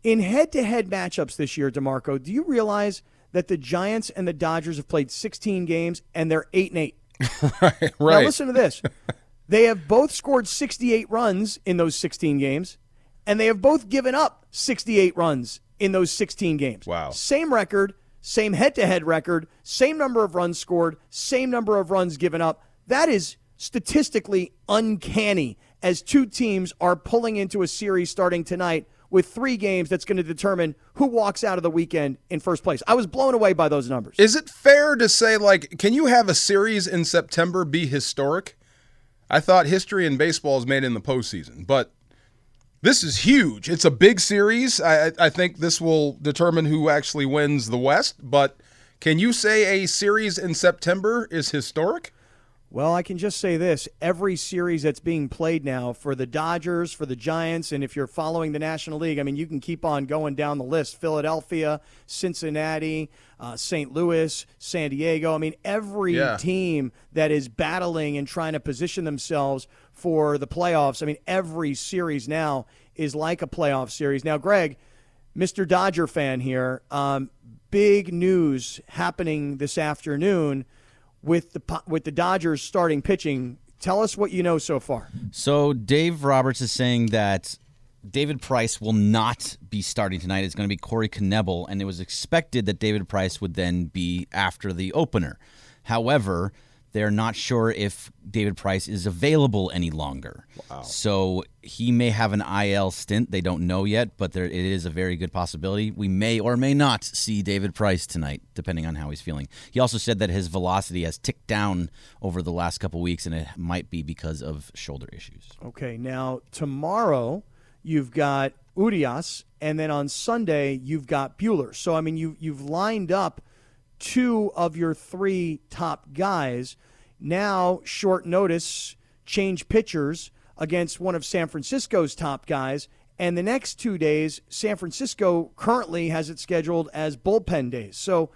[SPEAKER 1] In head to head matchups this year, D'Marco, do you realize that the Giants and the Dodgers have played 16 games and they're 8 and 8? <laughs>
[SPEAKER 5] right.
[SPEAKER 1] Now listen to this. <laughs> they have both scored 68 runs in those 16 games, and they have both given up 68 runs in those 16 games.
[SPEAKER 5] Wow.
[SPEAKER 1] Same record, same head to head record, same number of runs scored, same number of runs given up. That is statistically uncanny as two teams are pulling into a series starting tonight with three games that's going to determine who walks out of the weekend in first place. I was blown away by those numbers.
[SPEAKER 5] Is it fair to say, like, can you have a series in September be historic? I thought history in baseball is made in the postseason, but this is huge. It's a big series. I, I- think this will determine who actually wins the West, but can you say a series in September is historic?
[SPEAKER 1] Well, I can just say this every series that's being played now for the Dodgers, for the Giants, and if you're following the National League, I mean, you can keep on going down the list Philadelphia, Cincinnati, uh, St. Louis, San Diego. I mean, every
[SPEAKER 5] Yeah.
[SPEAKER 1] team that is battling and trying to position themselves for the playoffs, I mean, every series now is like a playoff series. Now, Greg, Mr. Dodger fan here, um, big news happening this afternoon with the with the Dodgers starting pitching. Tell us what you know so far.
[SPEAKER 4] So Dave Roberts is saying that David Price will not be starting tonight. It's going to be Corey Knebel, and it was expected that David Price would then be after the opener. However, they're not sure if David Price is available any longer. Wow. So he may have an IL stint. They don't know yet, but there, it is a very good possibility. We may or may not see David Price tonight, depending on how he's feeling. He also said that his velocity has ticked down over the last couple weeks, and it might be because of shoulder issues.
[SPEAKER 1] Okay, now tomorrow you've got Urias, and then on Sunday you've got Buehler. So I mean, you you've lined up two of your three top guys. Now, short notice, change pitchers against one of San Francisco's top guys. And the next two days, San Francisco currently has it scheduled as bullpen days. So,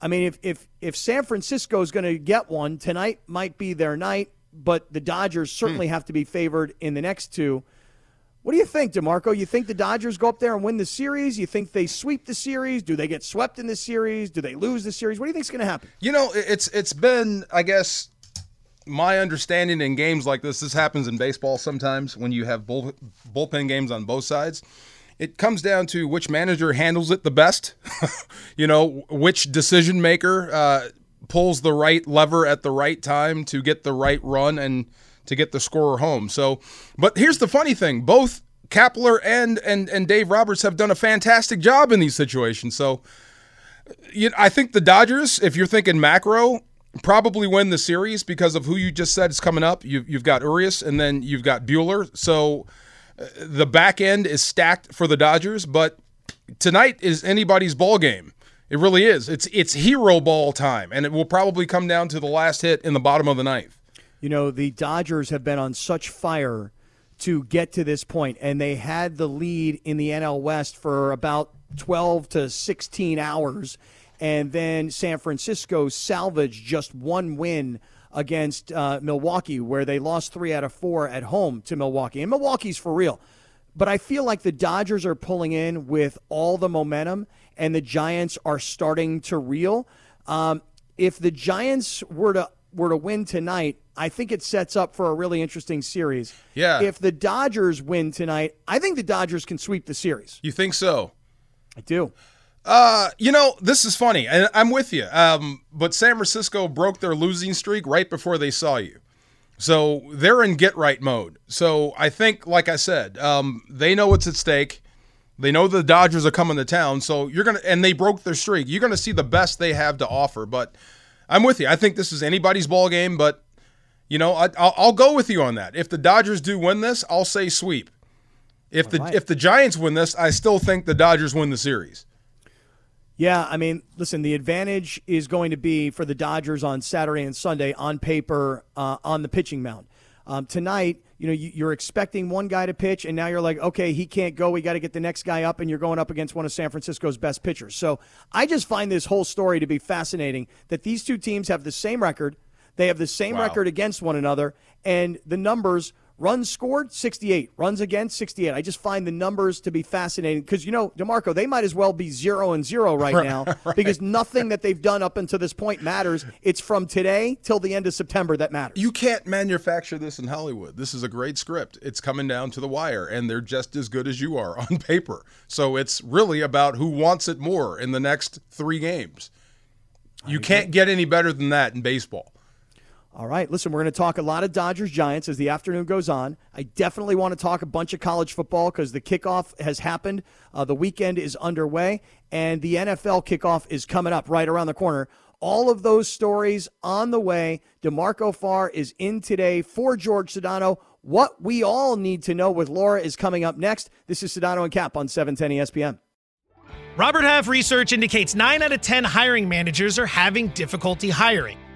[SPEAKER 1] I mean, if if if San Francisco is going to get one tonight, might be their night. But the Dodgers hmm. certainly have to be favored in the next two. What do you think, D'Marco? You think the Dodgers go up there and win the series? You think they sweep the series? Do they get swept in the series? Do they lose the series? What do you think's going to happen?
[SPEAKER 5] You know, it- it's it's been, I guess, my understanding in games like this. This happens in baseball sometimes when you have bull, bullpen games on both sides. It comes down to which manager handles it the best. <laughs> you know, which decision maker uh, pulls the right lever at the right time to get the right run and to get the scorer home. So, but here's the funny thing: both Kapler and and and Dave Roberts have done a fantastic job in these situations. So you I think the Dodgers, if you're thinking macro, probably win the series because of who you just said is coming up. You've, you've got Urias and then you've got Buehler. So uh, the back end is stacked for the Dodgers, but tonight is anybody's ball game. It really is. It's it's hero ball time, and it will probably come down to the last hit in the bottom of the ninth.
[SPEAKER 1] You know, the Dodgers have been on such fire to get to this point, and they had the lead in the NL West for about 12 to 16 hours. And then San Francisco salvaged just one win against uh, Milwaukee, where they lost three out of four at home to Milwaukee. And Milwaukee's for real. But I feel like the Dodgers are pulling in with all the momentum, and the Giants are starting to reel. Um, if the Giants were to were to win tonight, I think it sets up for a really interesting series.
[SPEAKER 5] Yeah.
[SPEAKER 1] If the Dodgers win tonight, I think the Dodgers can sweep the series.
[SPEAKER 5] You think so?
[SPEAKER 1] I do.
[SPEAKER 5] Uh, you know, this is funny, and I'm with you. Um, but San Francisco broke their losing streak right before they saw you. So they're in get right mode. So I think, like I said, um, they know what's at stake. They know the Dodgers are coming to town. So you're going to, and they broke their streak. You're going to see the best they have to offer. But I'm with you. I think this is anybody's ball game, but, you know, I, I'll, I'll go with you on that. If the Dodgers do win this, I'll say sweep. If the
[SPEAKER 1] right.
[SPEAKER 5] if the Giants win this, I still think the Dodgers win the series.
[SPEAKER 1] Yeah, I mean, listen, the advantage is going to be for the Dodgers on Saturday and Sunday on paper uh, on the pitching mound. Um, tonight, you know, you're expecting one guy to pitch, and now you're like, okay, he can't go. We got to get the next guy up, and you're going up against one of San Francisco's best pitchers. So I just find this whole story to be fascinating that these two teams have the same record. They have the same
[SPEAKER 5] Wow.
[SPEAKER 1] record against one another, and the numbers runs scored 68, runs against 68. I just find the numbers to be fascinating because, you know, D'Marco, they might as well be zero and zero right <laughs> now because nothing that they've done up until this point matters. It's from today till the end of September that matters.
[SPEAKER 5] You can't manufacture this in Hollywood. This is a great script. It's coming down to the wire, and they're just as good as you are <laughs> on paper. So it's really about who wants it more in the next three games. You can't get any better than that in baseball.
[SPEAKER 1] All right, listen, we're going to talk a lot of Dodgers Giants as the afternoon goes on. I definitely want to talk a bunch of college football because the kickoff has happened. Uh, the weekend is underway, and the NFL kickoff is coming up right around the corner. All of those stories on the way. D'Marco Farr is in today for George Sedano. What we all need to know with Laura is coming up next. This is Sedano and Cap on E 710 ESPN.
[SPEAKER 7] Robert Half research indicates 9 out of 10 hiring managers are having difficulty hiring.